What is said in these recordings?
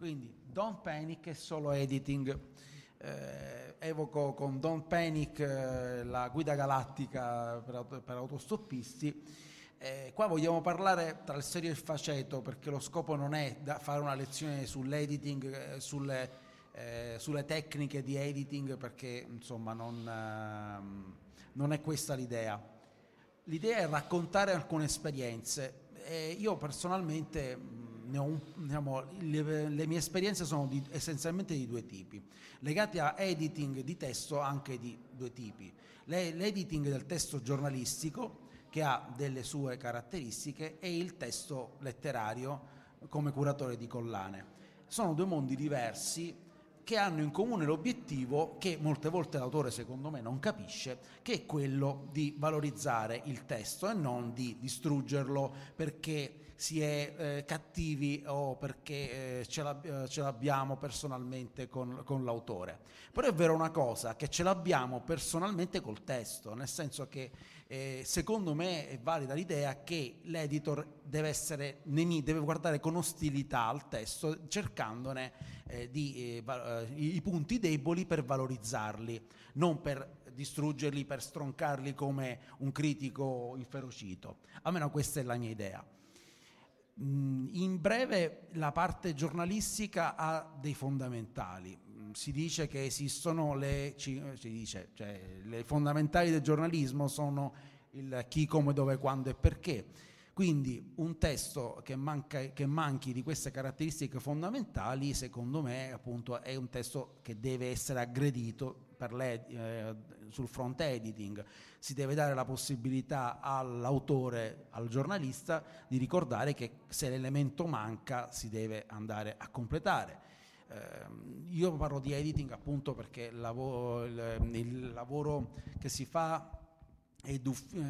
Quindi Don't Panic è solo editing. Eh, evoco con Don't Panic eh, la guida galattica per, auto, per autostoppisti. Eh, qua vogliamo parlare tra il serio e il faceto perché lo scopo non è fare una lezione sull'editing, eh, sulle, eh, sulle, tecniche di editing perché insomma non, ehm, non è questa l'idea. L'idea è raccontare alcune esperienze. io personalmente un, diciamo, le, le, mie esperienze sono di, essenzialmente di due tipi, legate a editing di testo anche di due tipi. Le, l'editing del testo giornalistico, che ha delle sue caratteristiche, e il testo letterario come curatore di collane. Sono due mondi diversi che hanno in comune l'obiettivo che molte volte l'autore secondo me non capisce, che è quello di valorizzare il testo e non di distruggerlo perché si è eh, cattivi o perché eh, ce, l'ab- eh, ce, l'abbiamo personalmente con, con, l'autore. Però è vero una cosa, che ce l'abbiamo personalmente col testo, nel senso che eh, secondo me è valida l'idea che l'editor deve, essere, deve guardare con ostilità al testo, cercandone eh, di, eh, i, i punti deboli per valorizzarli, non per distruggerli, per stroncarli come un critico inferocito. Almeno questa è la mia idea. In breve, la parte giornalistica ha dei fondamentali. Si dice che esistono le, si dice, cioè, le fondamentali del giornalismo sono il chi, come, dove, quando e perché. Quindi un testo che, manca, che, manchi di queste caratteristiche fondamentali, secondo me, appunto, è un testo che deve essere aggredito eh, sul front editing si deve dare la possibilità all'autore, al giornalista, di ricordare che se l'elemento manca si deve andare a completare. Eh, io parlo di editing appunto perché il lavoro, il, il lavoro che si fa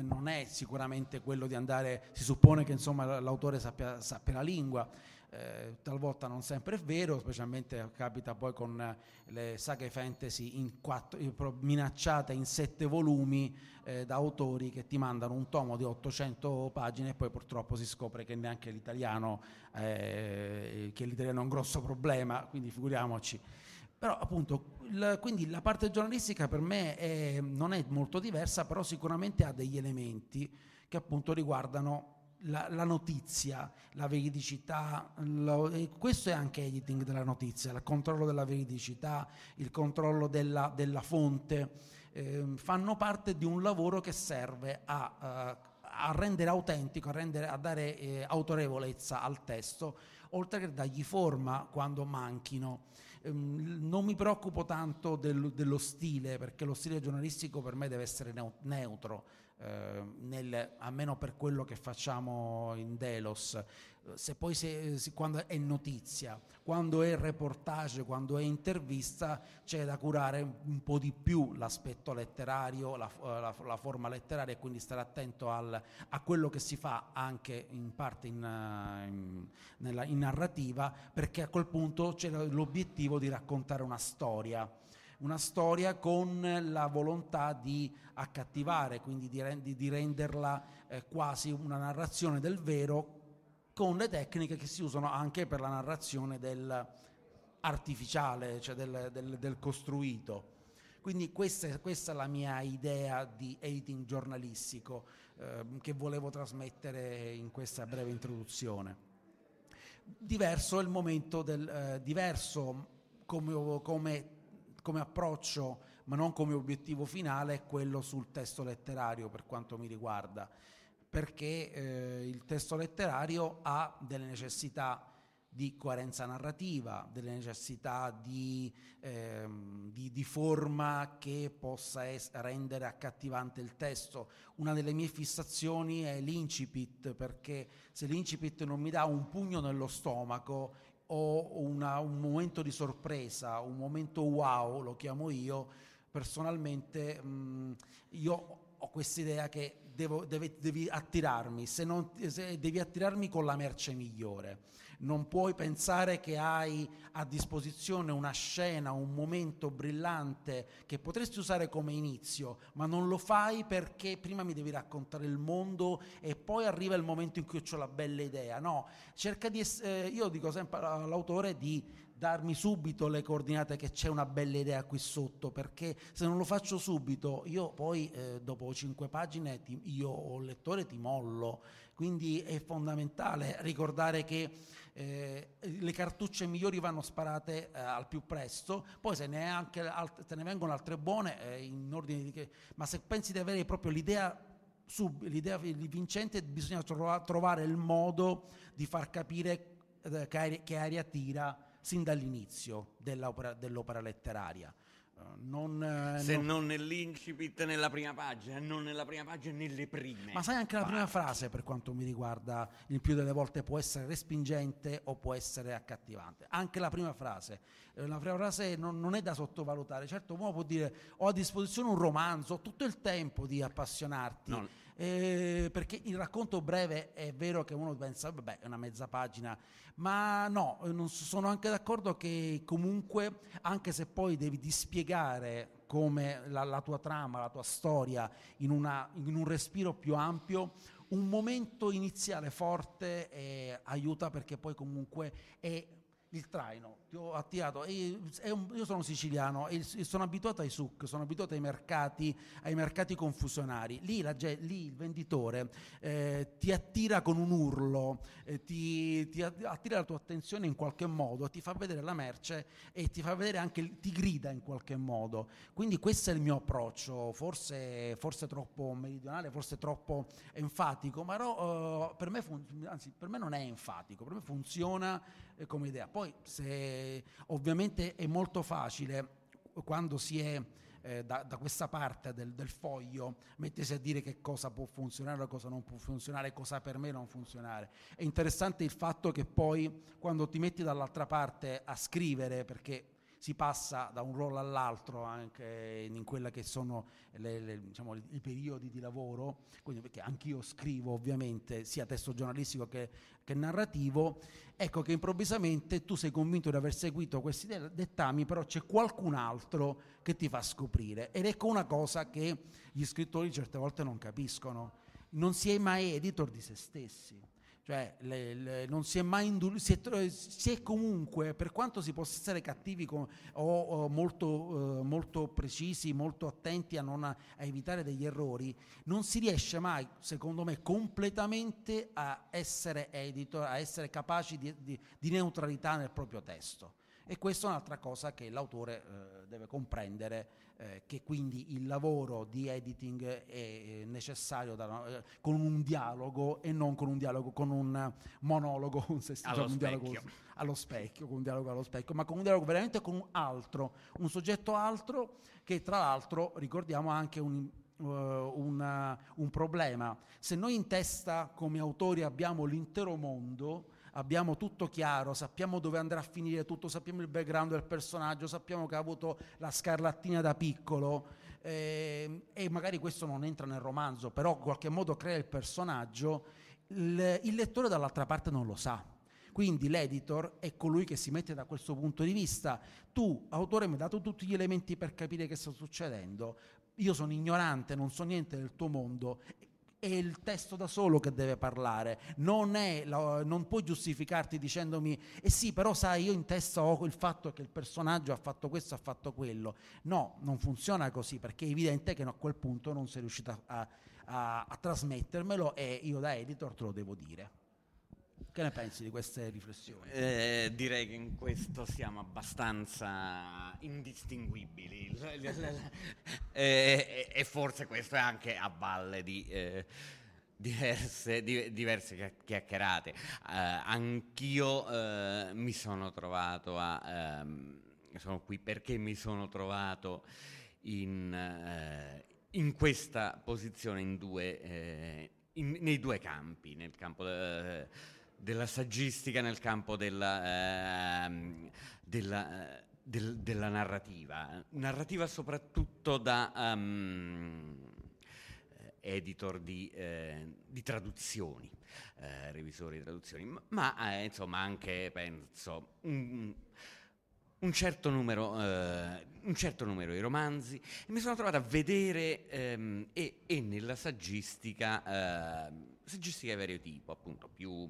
non è sicuramente quello di andare, si suppone che insomma, l'autore sappia, sappia la lingua, eh, talvolta non sempre è vero, specialmente capita poi con eh, le saghe fantasy in quattro, minacciate in sette volumi eh, da autori che ti mandano un tomo di 800 pagine e poi purtroppo si scopre che neanche l'italiano, eh, che l'italiano è un grosso problema, quindi figuriamoci. Però appunto, il, quindi la parte giornalistica per me è, non è molto diversa, però sicuramente ha degli elementi che appunto riguardano la, la, notizia, la veridicità, lo, questo è anche editing della notizia, il controllo della veridicità, il controllo della, della fonte, eh, fanno parte di un lavoro che serve a, uh, a rendere autentico, a, rendere, a dare eh, autorevolezza al testo, oltre che dargli forma quando manchino. Um, non mi preoccupo tanto del, dello stile, perché lo stile giornalistico per me deve essere neutro eh, nel, almeno per quello che facciamo in Delos, se poi se, se, quando è notizia, quando è reportage, quando è intervista, c'è da curare un po' di più l'aspetto letterario, la, la, la forma letteraria e quindi stare attento al, a quello che si fa anche in parte in, in, nella, in narrativa, perché a quel punto c'è l'obiettivo di raccontare una storia una storia con la volontà di accattivare, quindi di, di renderla eh, quasi una narrazione del vero con le tecniche che si usano anche per la narrazione del artificiale, cioè del, del, del costruito. Quindi questa, questa, è la mia idea di editing giornalistico eh, che volevo trasmettere in questa breve introduzione. Diverso è il momento del eh, diverso come, come come approccio, ma non come obiettivo finale, è quello sul testo letterario per quanto mi riguarda, perché eh, il testo letterario ha delle necessità di coerenza narrativa, delle necessità di, ehm, di, di forma che possa es- rendere accattivante il testo. Una delle mie fissazioni è l'incipit, perché se l'incipit non mi dà un pugno nello stomaco o una, un momento di sorpresa, un momento wow, lo chiamo io, personalmente mh, mm, io ho questa idea che devo, deve, devi attirarmi, se non, se devi attirarmi con la merce migliore. Non puoi pensare che hai a disposizione una scena, un momento brillante che potresti usare come inizio, ma non lo fai perché prima mi devi raccontare il mondo e poi arriva il momento in cui ho la bella idea. No, cerca di eh, io dico sempre all'autore di darmi subito le coordinate che c'è una bella idea qui sotto, perché se non lo faccio subito, io poi eh, dopo cinque pagine ti, io o lettore ti mollo. Quindi è fondamentale ricordare che eh, le cartucce migliori vanno sparate eh, al più presto, poi se ne, anche, alt- se ne vengono altre buone eh, in ordine di che, ma se pensi di avere proprio l'idea sub, l'idea vincente bisogna tro- trovare il modo di far capire eh, che, aria, che aria tira sin dall'inizio dell'opera, dell'opera letteraria. Eh, non, eh, Se non... non nell'incipit nella prima pagina, non nella prima pagina, nelle prime. Ma sai anche la prima frase, per quanto mi riguarda, il più delle volte può essere respingente o può essere accattivante. Anche la prima frase. Eh, la prima frase non, non è da sottovalutare. Certo, uno può dire ho a disposizione un romanzo, ho tutto il tempo di appassionarti. No. Eh, perché il racconto breve è vero che uno pensa, vabbè, è una mezza pagina, ma no, sono anche d'accordo che comunque, anche se poi devi dispiegare come la, la tua trama, la tua storia in, una, in, un respiro più ampio, un momento iniziale forte eh, aiuta perché poi comunque è il traino, ti ho attirato, io sono siciliano e sono abituato ai suc, sono abituato ai mercati, ai mercati confusionari, lì, la, lì il venditore eh, ti attira con un urlo, eh, ti, ti, attira la tua attenzione in qualche modo, ti fa vedere la merce e ti fa vedere anche, ti grida in qualche modo, quindi questo è il mio approccio, forse, forse troppo meridionale, forse troppo enfatico, ma no, uh, per, me fun- anzi, per me non è enfatico, per me funziona eh, come idea. Poi se, ovviamente è molto facile quando si è eh, da, da, questa parte del, del, foglio mettersi a dire che cosa può funzionare, cosa non può funzionare, cosa per me non funzionare. È interessante il fatto che poi quando ti metti dall'altra parte a scrivere, perché si passa da un ruolo all'altro anche in quella che sono le, le, diciamo, i periodi di lavoro, quindi perché anch'io scrivo ovviamente sia testo giornalistico che, che, narrativo, ecco che improvvisamente tu sei convinto di aver seguito questi dettami, però c'è qualcun altro che ti fa scoprire. Ed ecco una cosa che gli scrittori certe volte non capiscono, non si è mai editor di se stessi cioè le, le, non si è mai indul- si, si è, comunque, per quanto si possa essere cattivi con, o, o molto, uh, molto, precisi, molto attenti a, non, a, a, evitare degli errori, non si riesce mai, secondo me, completamente a essere editor, a essere capaci di, di, di neutralità nel proprio testo. E questa è un'altra cosa che l'autore eh, deve comprendere, eh, che quindi il lavoro di editing è, è necessario da, eh, con un dialogo e non con un dialogo, con un monologo, se si allo, un dialogo, allo specchio, con un dialogo allo specchio, ma con un dialogo veramente con un altro, un soggetto altro che tra l'altro ricordiamo anche un, una, un problema. Se noi in testa come autori abbiamo l'intero mondo, abbiamo tutto chiaro, sappiamo dove andrà a finire tutto, sappiamo il background del personaggio, sappiamo che ha avuto la scarlattina da piccolo eh, e magari questo non entra nel romanzo, però in qualche modo crea il personaggio, il, il lettore dall'altra parte non lo sa. Quindi l'editor è colui che si mette da questo punto di vista. Tu, autore, mi hai dato tutti gli elementi per capire che sta succedendo. Io sono ignorante, non so niente del tuo mondo è il testo da solo che deve parlare, non, è, non puoi giustificarti dicendomi, eh sì, però sai, io in testa ho il fatto che il personaggio ha fatto questo, ha fatto quello. No, non funziona così, perché è evidente che a quel punto non sei riuscito a, a, a trasmettermelo e io da editor te lo devo dire. Che ne pensi di queste riflessioni? Eh, direi che in questo siamo abbastanza indistinguibili eh, e forse questo è anche a valle di... Eh, diverse, di, diverse chiacchierate. Uh, anch'io uh, mi sono trovato a... Um, sono qui perché mi sono trovato in, uh, in questa posizione in due, in, nei due campi, nel campo della saggistica nel campo della, eh, della, del, della narrativa, narrativa soprattutto da, um, editor di, eh, di traduzioni, eh, revisore di traduzioni, ma eh, insomma anche, penso, un, un, certo numero, eh, un, certo numero, di romanzi. E mi sono trovato a vedere ehm, e, e, nella saggistica, ehm, saggistica di vario tipo, appunto più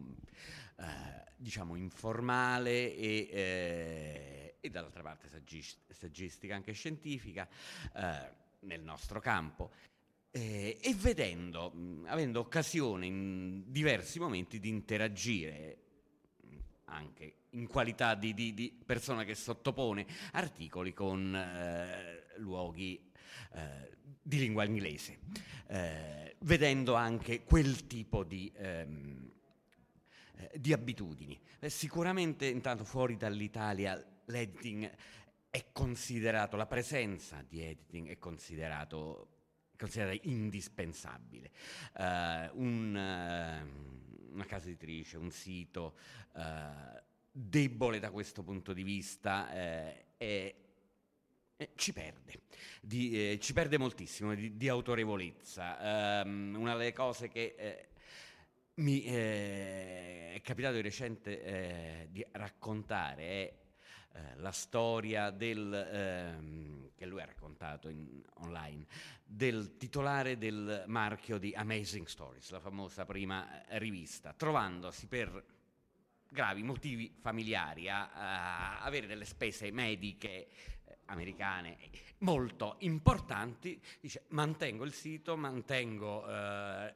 eh, diciamo informale e, eh, e dall'altra parte saggistica anche scientifica nel nostro campo. Eh, e vedendo, mh, avendo occasione in diversi momenti di interagire mh, anche in qualità di, di, di, persona che sottopone articoli con eh, luoghi eh, di lingua inglese, eh, vedendo anche quel tipo di, ehm, eh, di abitudini. Eh, sicuramente intanto fuori dall'Italia l'editing è considerato, la presenza di editing è considerato considerata indispensabile. Uh, un, uh, una casa editrice, un sito uh, debole da questo punto di vista è ci perde, di, eh, ci perde moltissimo di, di autorevolezza. Um, una delle cose che eh, mi eh, è capitato di recente di raccontare è eh, la storia del, ehm, che lui ha raccontato in, online, del titolare del marchio di Amazing Stories, la famosa prima eh, rivista, trovandosi per gravi motivi familiari a, a avere delle spese mediche eh, americane molto importanti, dice mantengo il sito, mantengo eh,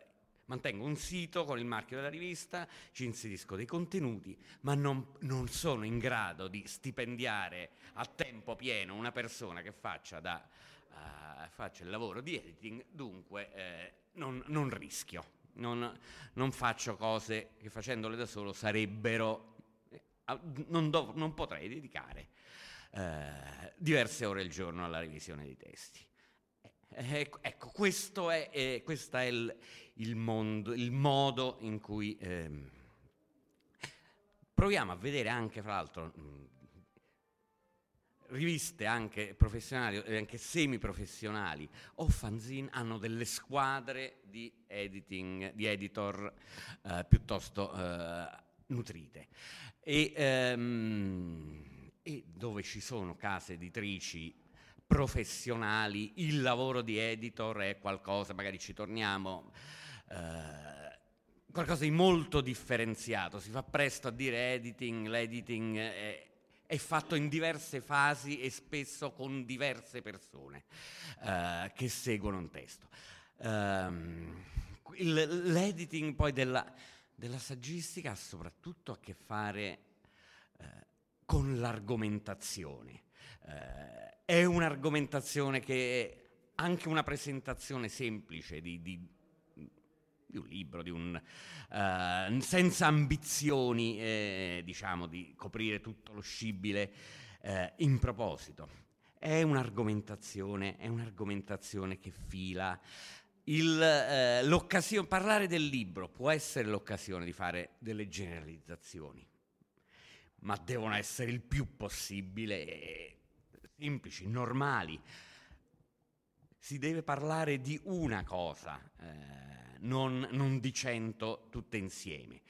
Mantengo un sito con il marchio della rivista, ci inserisco dei contenuti, ma non, non sono in grado di stipendiare a tempo pieno una persona che faccia, da, uh, faccia il lavoro di editing, dunque eh, non, non, rischio, non, non, faccio cose che facendole da solo sarebbero, eh, non, dov- non, potrei dedicare eh, diverse ore al giorno alla revisione dei testi. Eh, ecco, ecco, questo è, eh, questo è il, il, mondo, il, modo in cui eh, proviamo a vedere anche, fra l'altro, mh, riviste anche professionali e anche semiprofessionali o fanzine hanno delle squadre di editing, di editor eh, piuttosto eh, nutrite. E, ehm, e dove ci sono case editrici professionali, il lavoro di editor è qualcosa, magari ci torniamo, eh, qualcosa di molto differenziato. Si fa presto a dire editing, l'editing è, è fatto in diverse fasi e spesso con diverse persone eh, che seguono un testo. Um, il, l'editing poi della, della, saggistica ha soprattutto a che fare eh, con l'argomentazione. Eh, è un'argomentazione che anche una presentazione semplice di, di, di un libro, di un, uh, senza ambizioni, eh, diciamo, di coprire tutto lo scibile eh, in proposito. È un'argomentazione, è un'argomentazione che fila. Il, eh, parlare del libro può essere l'occasione di fare delle generalizzazioni, ma devono essere il più possibile semplici, normali. Si deve parlare di una cosa, eh, non, non, di cento tutte insieme.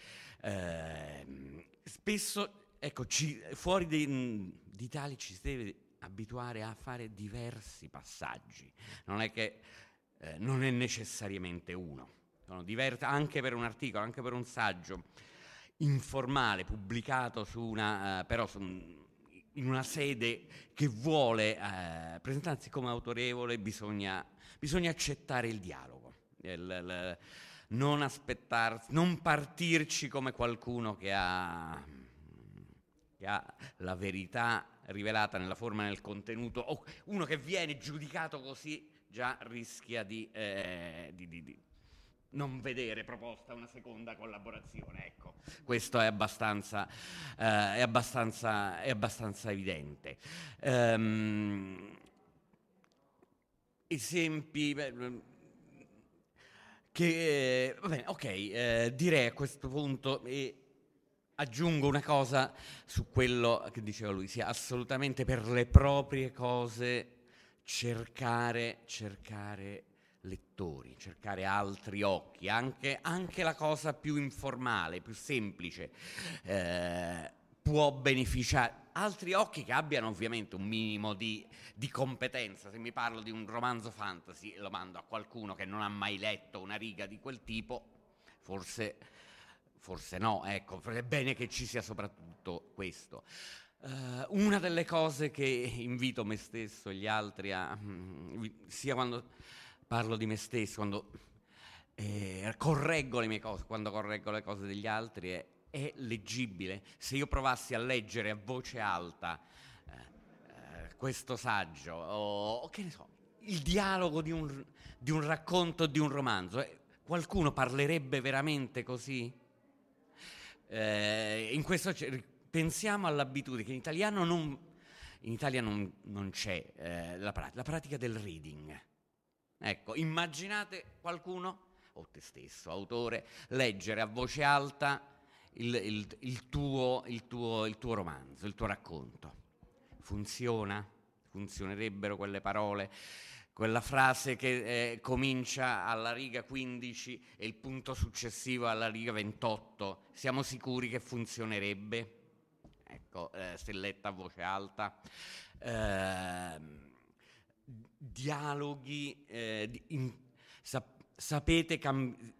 Eh, spesso, ecco, ci, fuori d'Italia ci si deve abituare a fare diversi passaggi. Non è che eh, non è necessariamente uno. Sono diversi, anche per un articolo, anche per un saggio informale pubblicato su una, uh, però su un, in una sede che vuole eh, presentarsi come autorevole bisogna, bisogna accettare il dialogo, il, il, non aspettarsi, non partirci come qualcuno che ha, che ha la verità rivelata nella forma e nel contenuto, o uno che viene giudicato così già rischia di, eh, di, di, di non vedere proposta una seconda collaborazione. Ecco, questo è abbastanza, eh, è abbastanza, è abbastanza evidente. Um, esempi beh, che, va bene, ok, eh, direi a questo punto e aggiungo una cosa su quello che diceva lui, sia assolutamente per le proprie cose cercare, cercare lettori, cercare altri occhi, anche, anche la cosa più informale, più semplice, eh, può beneficiare. Altri occhi che abbiano ovviamente un minimo di, di, competenza. Se mi parlo di un romanzo fantasy, lo mando a qualcuno che non ha mai letto una riga di quel tipo, forse, forse no. Ecco, è bene che ci sia soprattutto questo. Uh, una delle cose che invito me stesso e gli altri a, mm, sia quando parlo di me stesso, quando eh, correggo le mie cose, quando correggo le cose degli altri, è, è leggibile. Se io provassi a leggere a voce alta eh, eh, questo saggio, o, che ne so, il dialogo di un, di un racconto, di un romanzo, eh, qualcuno parlerebbe veramente così? Eh, in questo pensiamo all'abitudine che in italiano non, in Italia non, non c'è eh, la, pratica, la pratica del reading. Ecco, immaginate qualcuno, o te stesso, autore, leggere a voce alta il, il, il, tuo, tuo, il tuo romanzo, il tuo racconto. Funziona? Funzionerebbero quelle parole? quella frase che eh, comincia alla riga 15 e il punto successivo alla riga 28, siamo sicuri che funzionerebbe? Ecco, eh, letta a voce alta. Eh, dialoghi, eh, in, sap- sapete cam-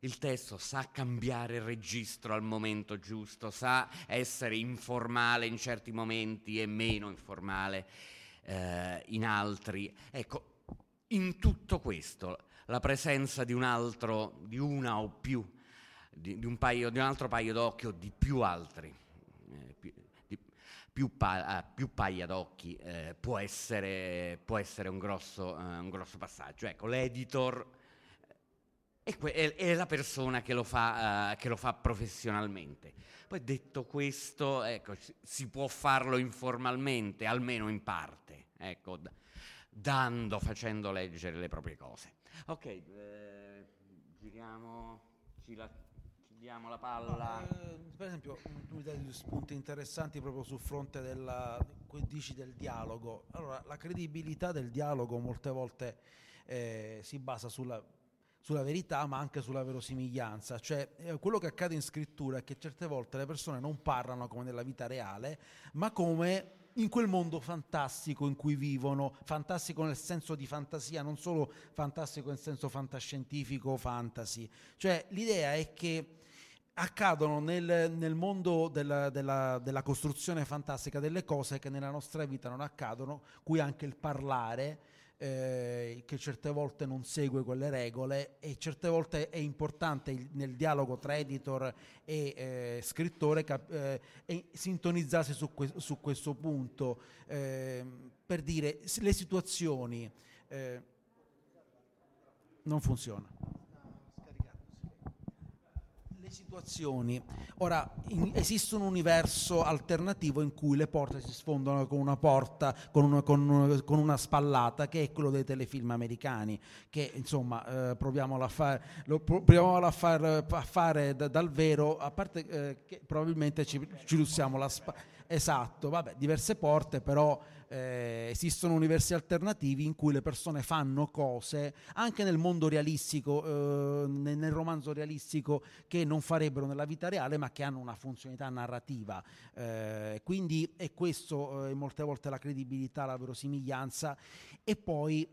il testo sa cambiare registro al momento giusto, sa essere informale in certi momenti e meno informale eh, in altri. Ecco, in tutto questo la presenza di un altro, di una o più, di, di, un, paio, di un altro paio d'occhio, di più altri più, pa- più paglia d'occhi eh, può, essere, può, essere, un grosso, uh, un grosso passaggio. Ecco, l'editor è, que- è, la persona che lo, fa, uh, che lo, fa, professionalmente. Poi detto questo, ecco, si può farlo informalmente, almeno in parte, ecco, d- dando, facendo leggere le proprie cose. Ok, eh, giriamo, ci la- diamo la palla. Eh, per esempio, mi dai due spunti interessanti proprio sul fronte della, dici del dialogo. Allora, la credibilità del dialogo molte volte eh, si basa sulla, sulla, verità, ma anche sulla verosimiglianza. Cioè, eh, quello che accade in scrittura è che certe volte le persone non parlano come nella vita reale, ma come in quel mondo fantastico in cui vivono, fantastico nel senso di fantasia, non solo fantastico nel senso fantascientifico o fantasy. Cioè l'idea è che accadono nel, nel mondo della, della, della, costruzione fantastica delle cose che nella nostra vita non accadono, qui anche il parlare, eh, che certe volte non segue quelle regole e certe volte è importante il, nel dialogo tra editor e eh, scrittore cap- eh, e sintonizzarsi su, que- su, questo punto ehm, per dire le situazioni eh, non funziona le situazioni. Ora, in, esiste un universo alternativo in cui le porte si sfondano con una porta, con una, con, con una spallata, che è quello dei telefilm americani, che insomma eh, proviamolo, a, far, lo, proviamolo a, far, a fare da, dal vero, a parte eh, che probabilmente ci, ci lussiamo la spalla. Esatto, vabbè, diverse porte, però eh, esistono universi alternativi in cui le persone fanno cose anche nel mondo realistico, eh, nel, romanzo realistico, che non farebbero nella vita reale, ma che hanno una funzionalità narrativa. Eh, quindi è questo eh, molte volte la credibilità, la verosimiglianza e poi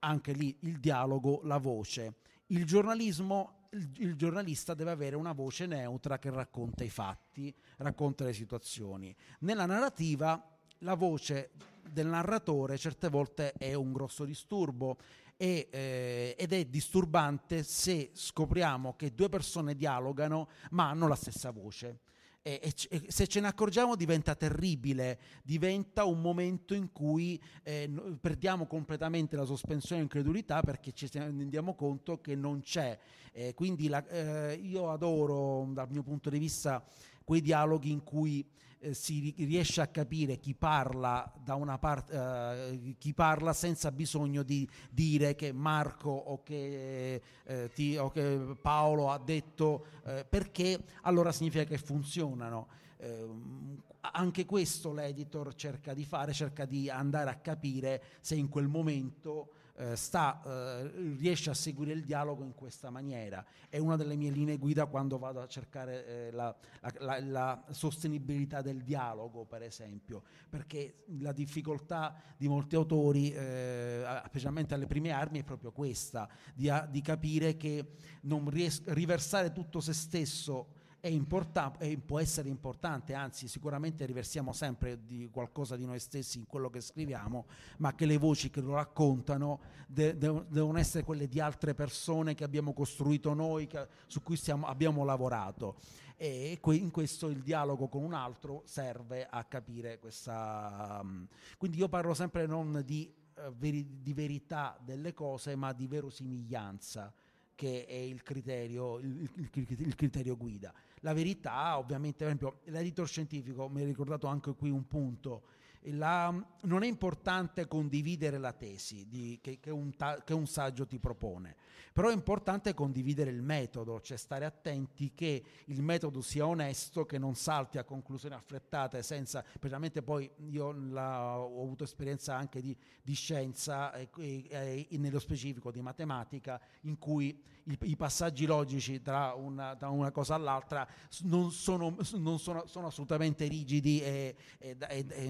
anche lì il dialogo, la voce. Il giornalismo il, giornalista deve avere una voce neutra che racconta i fatti, racconta le situazioni. Nella narrativa la voce del narratore certe volte è un grosso disturbo e, eh, ed è disturbante se scopriamo che due persone dialogano ma hanno la stessa voce. E, e, e, se ce ne accorgiamo diventa terribile, diventa un momento in cui eh, perdiamo completamente la sospensione incredulità perché ci rendiamo conto che non c'è. Eh, quindi la, eh, io adoro dal mio punto di vista quei dialoghi in cui eh, si riesce a capire chi parla parte, eh, chi parla senza bisogno di dire che Marco o che, eh, ti, o che Paolo ha detto eh, perché allora significa che funzionano. Ehm, anche questo l'editor cerca di fare, cerca di andare a capire se in quel momento eh, sta, eh, riesce a seguire il dialogo in questa maniera. È una delle mie linee guida quando vado a cercare eh, la, la, la, sostenibilità del dialogo, per esempio, perché la difficoltà di molti autori, eh, specialmente alle prime armi, è proprio questa, di, a, di capire che non ries- riversare tutto se stesso è importa- è, può essere importante, anzi sicuramente riversiamo sempre di qualcosa di noi stessi in quello che scriviamo, ma che le voci che lo raccontano de- de- devono essere quelle di altre persone che abbiamo costruito noi, che, su cui stiamo, abbiamo lavorato. E que- in questo il dialogo con un altro serve a capire questa... Um, quindi io parlo sempre non di, uh, veri- di verità delle cose, ma di verosimiglianza che è il criterio, il, il, il criterio guida. La verità, ovviamente, per esempio, l'editor scientifico, mi ha ricordato anche qui un punto, la, non è importante condividere la tesi di, che, che, un ta, che, un saggio ti propone, però è importante condividere il metodo, cioè stare attenti che il metodo sia onesto, che non salti a conclusioni affrettate senza, specialmente poi io la, ho avuto esperienza anche di, di scienza e, e, e, nello specifico di matematica, in cui i, i passaggi logici tra una, tra una cosa all'altra non, sono, non sono, sono, assolutamente rigidi e,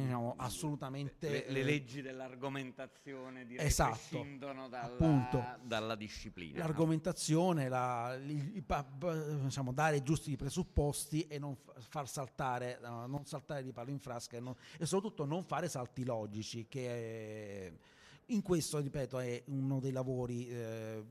no, assolutamente... Le, le, leggi dell'argomentazione direi esatto, prescindono dalla, dalla, disciplina. L'argomentazione, la, il, il, diciamo, dare i giusti presupposti e non far saltare, non saltare di palo in frasca e, non, e soprattutto non fare salti logici che... È, in questo, ripeto, è uno dei lavori eh,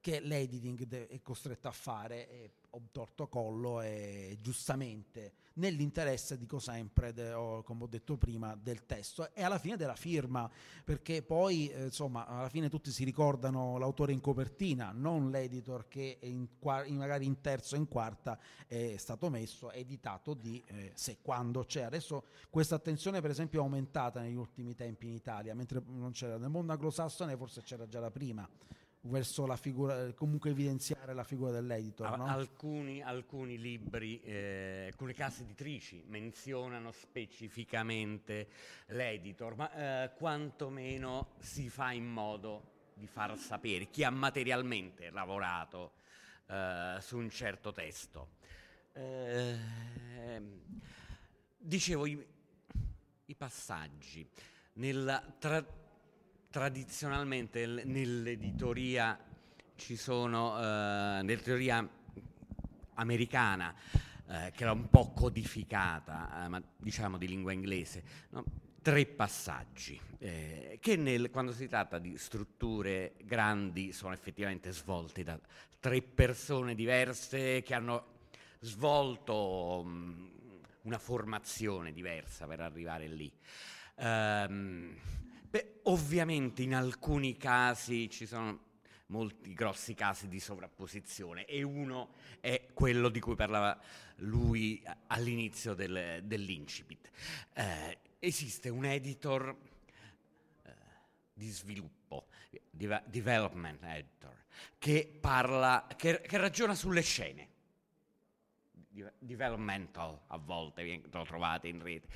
che l'editing è costretto a fare e ho torto collo e giustamente nell'interesse, dico sempre, de, o, come ho detto prima, del testo e alla fine della firma, perché poi eh, insomma alla fine tutti si ricordano l'autore in copertina, non l'editor che in, in, magari in terzo e in quarta è stato messo, editato di eh, se quando c'è. Adesso questa attenzione per esempio è aumentata negli ultimi tempi in Italia, mentre non c'era nel mondo anglosassone forse c'era già da prima verso la figura, comunque evidenziare la figura dell'editor. No? Alcuni, alcuni, libri, eh, alcune case editrici menzionano specificamente l'editor, ma eh, quantomeno si fa in modo di far sapere chi ha materialmente lavorato eh, su un certo testo. Eh, dicevo, i, i passaggi nella tra- tradizionalmente nell'editoria ci sono, eh, nell'editoria americana, eh, che era un po' codificata, eh, ma diciamo di lingua inglese, no? tre passaggi eh, che nel, quando si tratta di strutture grandi sono effettivamente svolti da tre persone diverse che hanno svolto mh, una formazione diversa per arrivare lì. Um, Beh, ovviamente in alcuni casi ci sono molti grossi casi di sovrapposizione e uno è quello di cui parlava lui all'inizio del, dell'incipit. Eh, esiste un editor eh, di sviluppo, development editor, che parla, che, che ragiona sulle scene developmental a volte lo trovate in rete,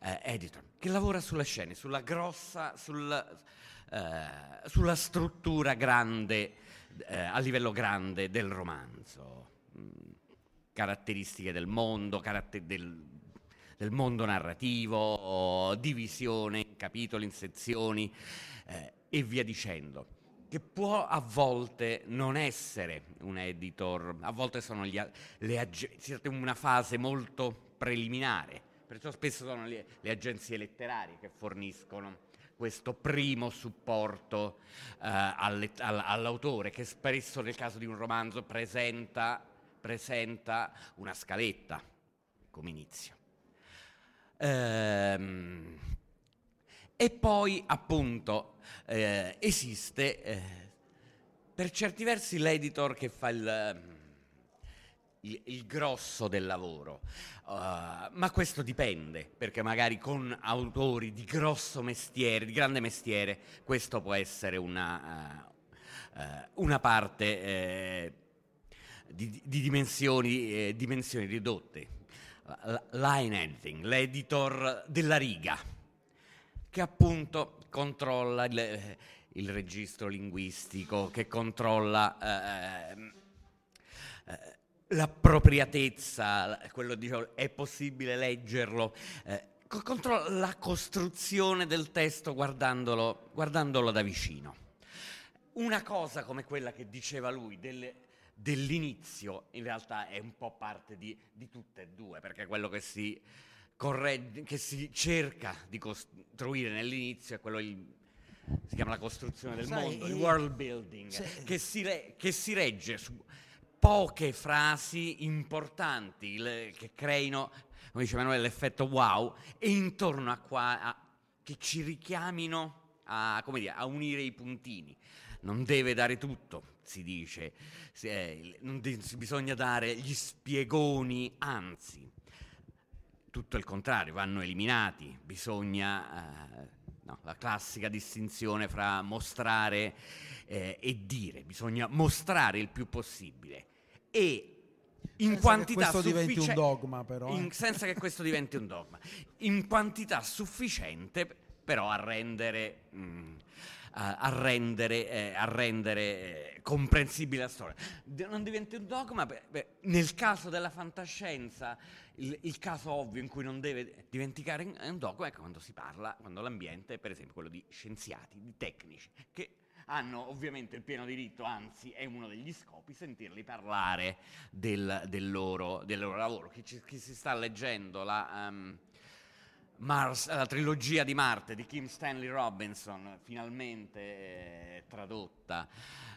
eh, editor, che lavora sulle scene, sulla grossa, sul, eh, sulla struttura grande, eh, a livello grande del romanzo, mm, caratteristiche del mondo, caratter- del, del, mondo narrativo, divisione in capitoli, in sezioni eh, e via dicendo che può a volte non essere un editor, a volte sono gli, le agenzie, una fase molto preliminare, perciò spesso sono le, le agenzie letterarie che forniscono questo primo supporto all, all'autore, che spesso nel caso di un romanzo presenta, presenta una scaletta come inizio. Ehm, e poi appunto eh, esiste eh, per certi versi l'editor che fa il, il, il grosso del lavoro, uh, ma questo dipende perché magari con autori di grosso mestiere, di grande mestiere, questo può essere una, uh, una parte di, di dimensioni, dimensioni ridotte. Line editing, l'editor della riga che appunto controlla il, il registro linguistico, che controlla eh, eh, l'appropriatezza, quello diciamo, è possibile leggerlo, eh, controlla la costruzione del testo guardandolo, guardandolo da vicino. Una cosa come quella che diceva lui delle, dell'inizio in realtà è un po' parte di, di tutte e due, perché quello che si, corregge, che si cerca di costruire nell'inizio è quello il, si chiama la costruzione del Sai, mondo, il world building, se, che, si re, che, si regge su poche frasi importanti le, che creino, come dice Emanuele, l'effetto wow, e intorno a qua a, che ci richiamino a, dire, a unire i puntini. Non deve dare tutto, si dice, non bisogna dare gli spiegoni, anzi, tutto il contrario, vanno eliminati, bisogna... Eh, no, la classica distinzione fra mostrare eh, e dire, bisogna mostrare il più possibile e in senza quantità un dogma però in, eh. senza che questo diventi un dogma in quantità sufficiente però a rendere mh, mm, a, rendere, eh, a rendere eh, comprensibile la storia. Non diventi un dogma, beh, beh, nel caso della fantascienza, il, il, caso ovvio in cui non deve dimenticare un dogma è quando si parla, quando l'ambiente è per esempio quello di scienziati, di tecnici, che hanno ovviamente il pieno diritto, anzi è uno degli scopi, sentirli parlare del, del, loro, del loro, lavoro. Chi, ci, chi, si sta leggendo la, um, Mars, la trilogia di Marte di Kim Stanley Robinson, finalmente eh, tradotta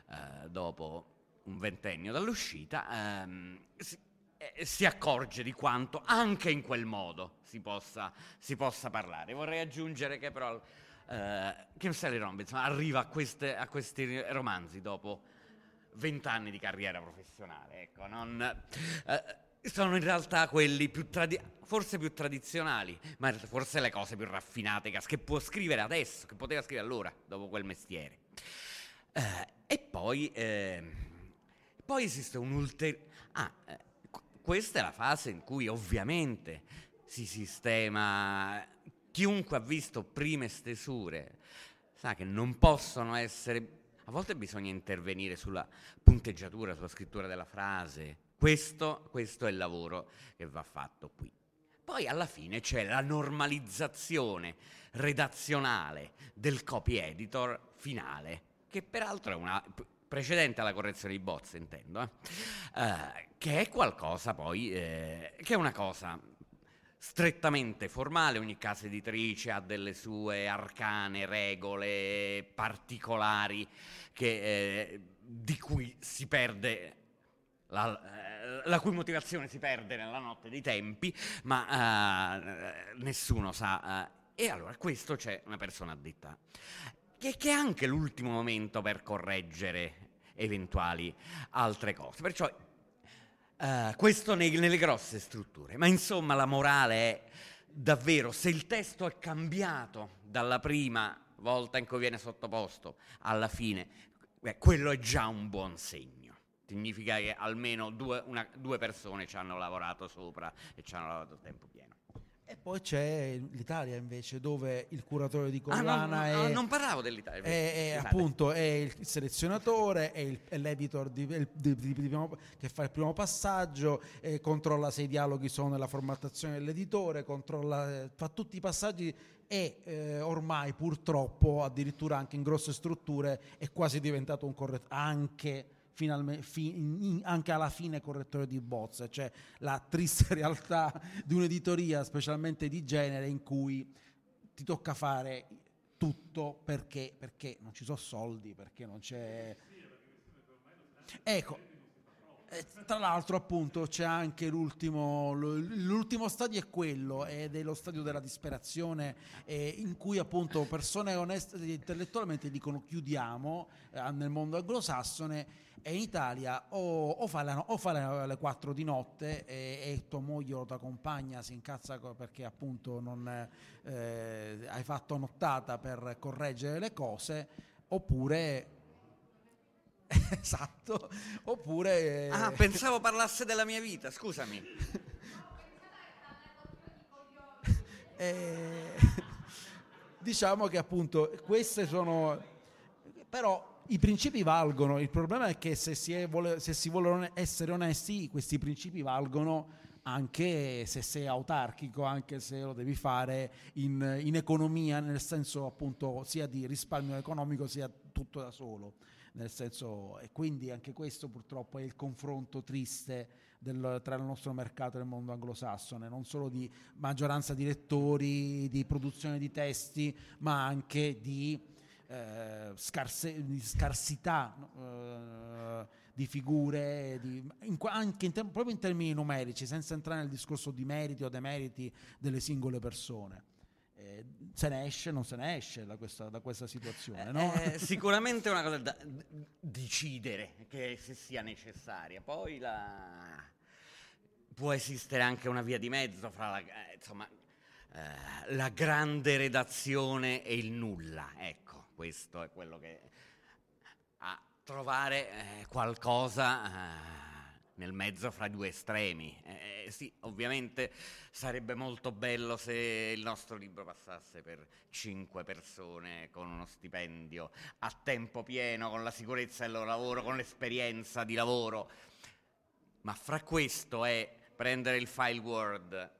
eh, dopo un ventennio dall'uscita, ehm, si, eh, si, accorge di quanto anche in quel modo si possa, si possa parlare. Vorrei aggiungere che però eh, Kim Stanley Robinson arriva a, queste, a questi romanzi dopo vent'anni di carriera professionale. Ecco, non, eh, sono in realtà quelli più tradizionali forse più tradizionali, ma forse le cose più raffinate che può scrivere adesso, che poteva scrivere allora, dopo quel mestiere. Eh, e poi, eh, poi esiste un ulteriore... Ah, eh, questa è la fase in cui ovviamente si sistema... Chiunque ha visto prime stesure sa che non possono essere... A volte bisogna intervenire sulla punteggiatura, sulla scrittura della frase. Questo, questo è il lavoro che va fatto qui. Poi alla fine c'è la normalizzazione redazionale del copy editor finale, che peraltro è una precedente alla correzione di bozze, intendo, eh? Eh, che è qualcosa poi, eh, che è una cosa strettamente formale, ogni casa editrice ha delle sue arcane regole particolari che, eh, di cui si perde la, la cui motivazione si perde nella notte dei tempi, ma uh, nessuno sa. E allora questo c'è una persona addetta, che, che è anche l'ultimo momento per correggere eventuali altre cose. Perciò uh, questo nei, nelle grosse strutture. Ma insomma la morale è davvero, se il testo è cambiato dalla prima volta in cui viene sottoposto alla fine, beh, quello è già un buon segno significa che almeno due, una, due, persone ci hanno lavorato sopra e ci hanno lavorato a tempo pieno. E poi c'è l'Italia invece, dove il curatore di collana ah, no, no, è... non parlavo dell'Italia. È, è appunto è il selezionatore, è, il, è l'editor di, di, di, che fa il primo passaggio, controlla se i dialoghi sono nella formattazione dell'editore, controlla, eh, fa tutti i passaggi e eh, ormai purtroppo addirittura anche in grosse strutture è quasi diventato un correttore, anche finalmente, fi, anche alla fine correttore di bozze, cioè la triste realtà di un'editoria, specialmente di genere, in cui ti tocca fare tutto perché, perché non ci sono soldi, perché non c'è... Ecco, eh, tra l'altro appunto c'è anche l'ultimo, l'ultimo stadio è quello, ed è lo stadio della disperazione eh, in cui appunto persone oneste intellettualmente dicono chiudiamo eh, nel mondo anglosassone e in Italia o, o fa, la, o fa alle 4 di notte e, e tua moglie o tua compagna si incazza perché appunto non eh, hai fatto nottata per correggere le cose oppure esatto. Oppure ah pensavo parlasse della mia vita scusami. Eh, diciamo che appunto queste sono però i principi valgono, il problema è che se si, vuole, se si vuole essere onesti, questi principi valgono anche se sei autarchico, anche se lo devi fare in, in, economia, nel senso appunto sia di risparmio economico sia tutto da solo. Nel senso, e quindi anche questo purtroppo è il confronto triste del, tra il nostro mercato e il mondo anglosassone, non solo di maggioranza di lettori, di produzione di testi, ma anche di, eh, scarse, di scarsità. Eh, di figure, di, in, anche in proprio in termini numerici, senza entrare nel discorso di meriti o demeriti delle singole persone. Eh, se ne esce, non se ne esce da questa, da questa situazione. No? Eh, sicuramente è una cosa da decidere che se sia necessaria. Poi la... può esistere anche una via di mezzo fra la, eh, insomma, eh, la grande redazione e il nulla. Ecco, questo è quello che ha trovare eh, qualcosa eh, nel mezzo fra due estremi. Eh, eh, sì, ovviamente sarebbe molto bello se il nostro libro passasse per cinque persone con uno stipendio a tempo pieno, con la sicurezza del loro lavoro, con l'esperienza di lavoro. Ma fra questo è prendere il file Word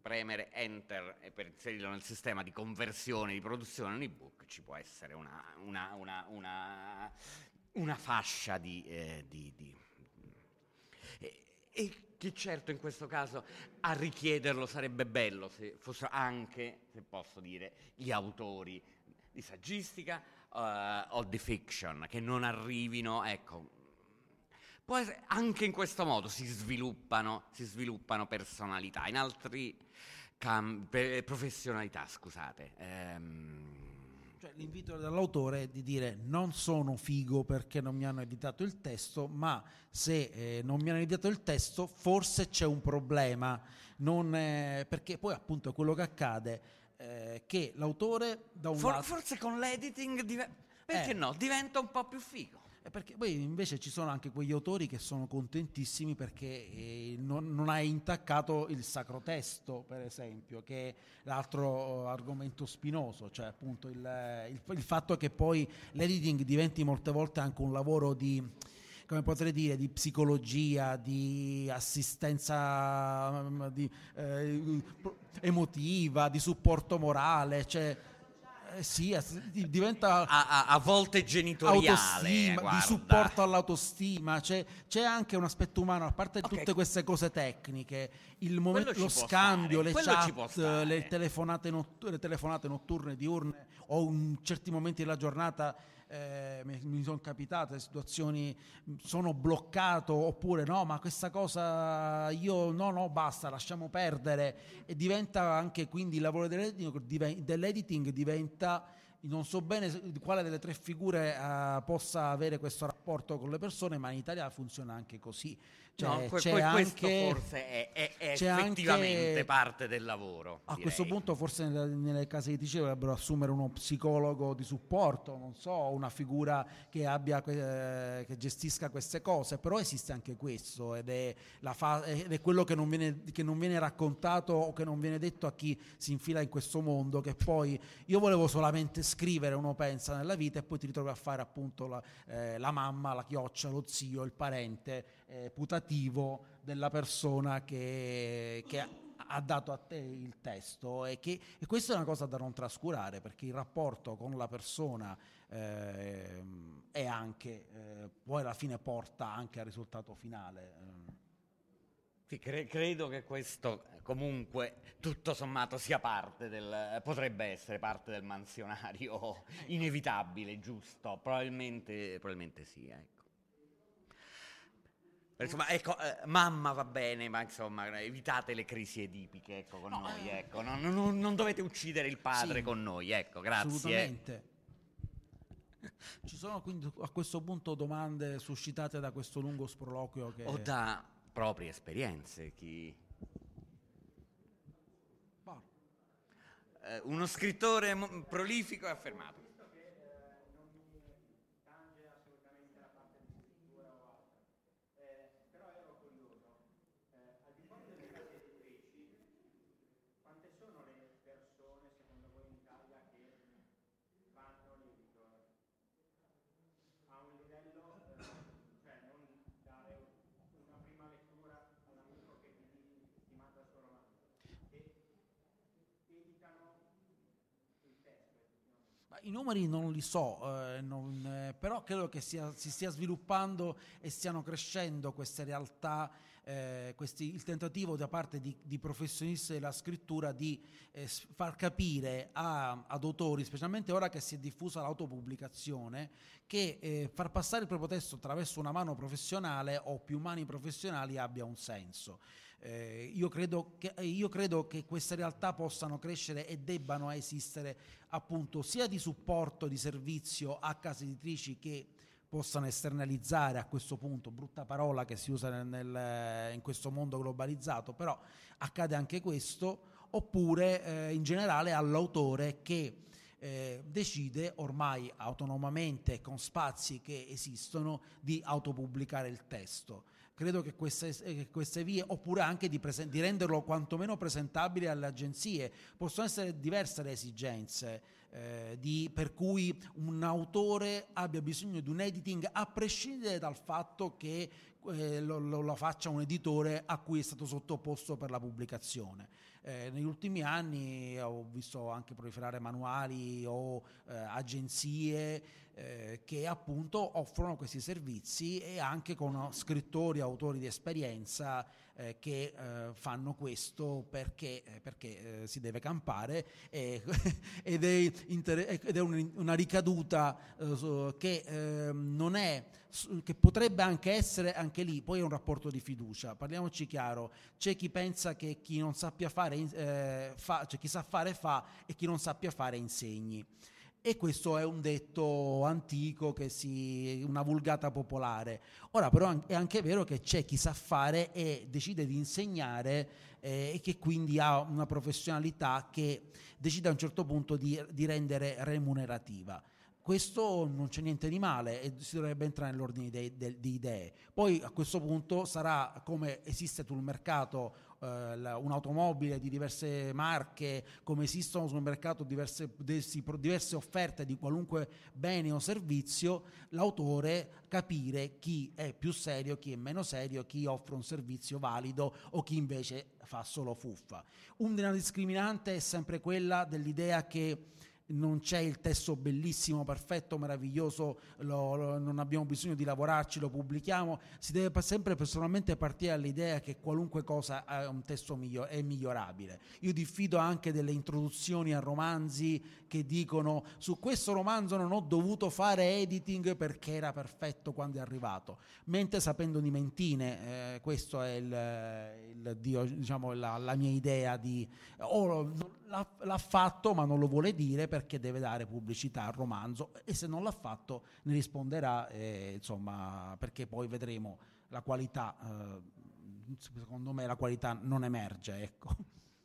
premere enter e per inserirlo nel sistema di conversione, di produzione in ebook ci può essere una, una, una, una fascia di... Eh, di, di e, e, che certo in questo caso a richiederlo sarebbe bello se fossero anche, se posso dire, gli autori di saggistica uh, o di fiction, che non arrivino, ecco, essere, anche in questo modo si sviluppano, si sviluppano personalità. In altri cam- professionalità, scusate. Ehm... Cioè, l'invito dell'autore è di dire non sono figo perché non mi hanno editato il testo, ma se eh, non mi hanno editato il testo forse c'è un problema, non, eh, perché poi appunto è quello che accade, eh, che l'autore da un For- lato... Forse con l'editing, div- perché eh. no, diventa un po' più figo. Perché poi invece ci sono anche quegli autori che sono contentissimi perché eh, non, non, hai intaccato il sacro testo, per esempio, che è l'altro argomento spinoso, cioè appunto il, il, il fatto che poi l'editing diventi molte volte anche un lavoro di come potrei dire, di psicologia, di assistenza di, eh, emotiva, di supporto morale, eh sì, diventa a, a, a volte genitoriale, di supporto all'autostima, c'è, c'è, anche un aspetto umano, a parte okay. tutte queste cose tecniche, il momento, lo scambio, le chat, le telefonate, nott- le telefonate notturne, diurne o in certi momenti della giornata eh, mi, sono capitate situazioni, sono bloccato oppure no, ma questa cosa io no, no, basta, lasciamo perdere e diventa anche quindi il lavoro dell'editing, dell'editing diventa non so bene quale delle tre figure uh, possa avere questo rapporto con le persone, ma in Italia funziona anche così. Cioè, no, que- que- anche, forse è, è, è effettivamente anche, parte del lavoro. A direi. questo punto forse nelle, nelle case editrici dovrebbero assumere uno psicologo di supporto, non so, una figura che, abbia, eh, che gestisca queste cose, però esiste anche questo ed è, fa- ed è quello che non, viene, che non, viene, raccontato o che non viene detto a chi si infila in questo mondo, che poi io volevo solamente scrivere, uno pensa nella vita e poi ti ritrovi a fare appunto la, eh, la mamma, la chioccia, lo zio, il parente eh, putativo della persona che, che ha dato a te il testo e, che, e questa è una cosa da non trascurare perché il rapporto con la persona eh, è anche, eh, poi alla fine porta anche al risultato finale. Sì, cre- credo che questo comunque tutto sommato sia parte del, potrebbe essere parte del mansionario inevitabile, giusto? Probabilmente, probabilmente sì. Ecco. Insomma, ecco, eh, mamma va bene, ma insomma, evitate le crisi edipiche ecco, con no, noi, eh. ecco. non, non, non, dovete uccidere il padre sì, con noi, ecco, grazie. Assolutamente. Ci sono quindi a questo punto domande suscitate da questo lungo sproloquio che... O da proprie esperienze, chi... Eh, uno scrittore prolifico e affermato. I numeri non li so, eh, non, eh, però credo che sia, si stia sviluppando e stiano crescendo queste realtà, eh, questi, il tentativo da parte di, di, professionisti della scrittura di eh, far capire a, ad autori, specialmente ora che si è diffusa l'autopubblicazione, che eh, far passare il proprio testo attraverso una mano professionale o più mani professionali abbia un senso. Eh, io, credo che, io, credo che, queste realtà possano crescere e debbano esistere appunto sia di supporto, di servizio a case editrici che possano esternalizzare a questo punto, brutta parola che si usa nel, nel, in questo mondo globalizzato, però accade anche questo, oppure eh, in generale all'autore che eh, decide ormai autonomamente con spazi che esistono di autopubblicare il testo credo che queste, eh, queste vie, oppure anche di, presen- di, renderlo quantomeno presentabile alle agenzie, possono essere diverse le esigenze, eh, di, per cui un autore abbia bisogno di un editing a prescindere dal fatto che eh, lo, lo, lo, faccia un editore a cui è stato sottoposto per la pubblicazione. Eh, negli ultimi anni ho visto anche proliferare manuali o eh, agenzie eh, che appunto offrono questi servizi e anche con scrittori, autori di esperienza eh, che eh, fanno questo perché, eh, perché si deve campare e, ed è, inter- ed è un, una ricaduta che ehm, non è che potrebbe anche essere anche lì, poi è un rapporto di fiducia. Parliamoci chiaro, c'è chi pensa che chi non sappia fare eh, fa, cioè chi sa fare fa e chi non sappia fare insegni. E questo è un detto antico, si, una vulgata popolare. Ora però è anche vero che c'è chi sa fare e decide di insegnare eh, e che quindi ha una professionalità che decide a un certo punto di, di rendere remunerativa. Questo non c'è niente di male e si dovrebbe entrare nell'ordine di, idee. Poi a questo punto sarà come esiste sul mercato eh, un'automobile di diverse marche, come esistono sul mercato diverse, diverse offerte di qualunque bene o servizio, l'autore capire chi è più serio, chi è meno serio, chi offre un servizio valido o chi invece fa solo fuffa. Una discriminante è sempre quella dell'idea che non c'è il testo bellissimo, perfetto, meraviglioso, lo, lo, non abbiamo bisogno di lavorarci, lo pubblichiamo, si deve sempre personalmente partire dall'idea che qualunque cosa è un testo miglior- è migliorabile. Io diffido anche delle introduzioni a romanzi che dicono su questo romanzo non ho dovuto fare editing perché era perfetto quando è arrivato, mentre sapendo di mentine, eh, questa è il, il, diciamo, la, la, mia idea di... Oh, l'ha, l'ha fatto ma non lo vuole dire perché deve dare pubblicità al romanzo e se non l'ha fatto ne risponderà, eh, insomma, perché poi vedremo la qualità, eh, secondo me la qualità non emerge, ecco.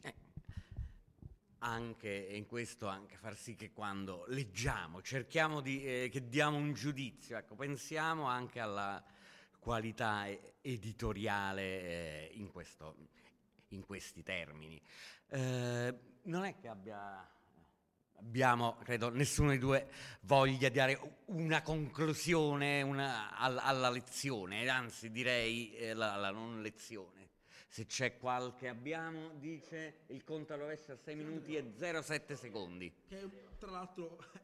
Eh, anche in questo anche far sì che quando leggiamo, cerchiamo di eh, che diamo un giudizio, ecco, pensiamo anche alla qualità editoriale eh, in, questo, in, questi termini. Eh, non è che abbia, abbiamo, credo, nessuno dei due voglia di dare una conclusione una, alla, alla, lezione, anzi direi eh, la, la, non lezione. Se c'è qualche abbiamo, dice il conto alla rovescia a 6 minuti e 07 secondi. Che tra l'altro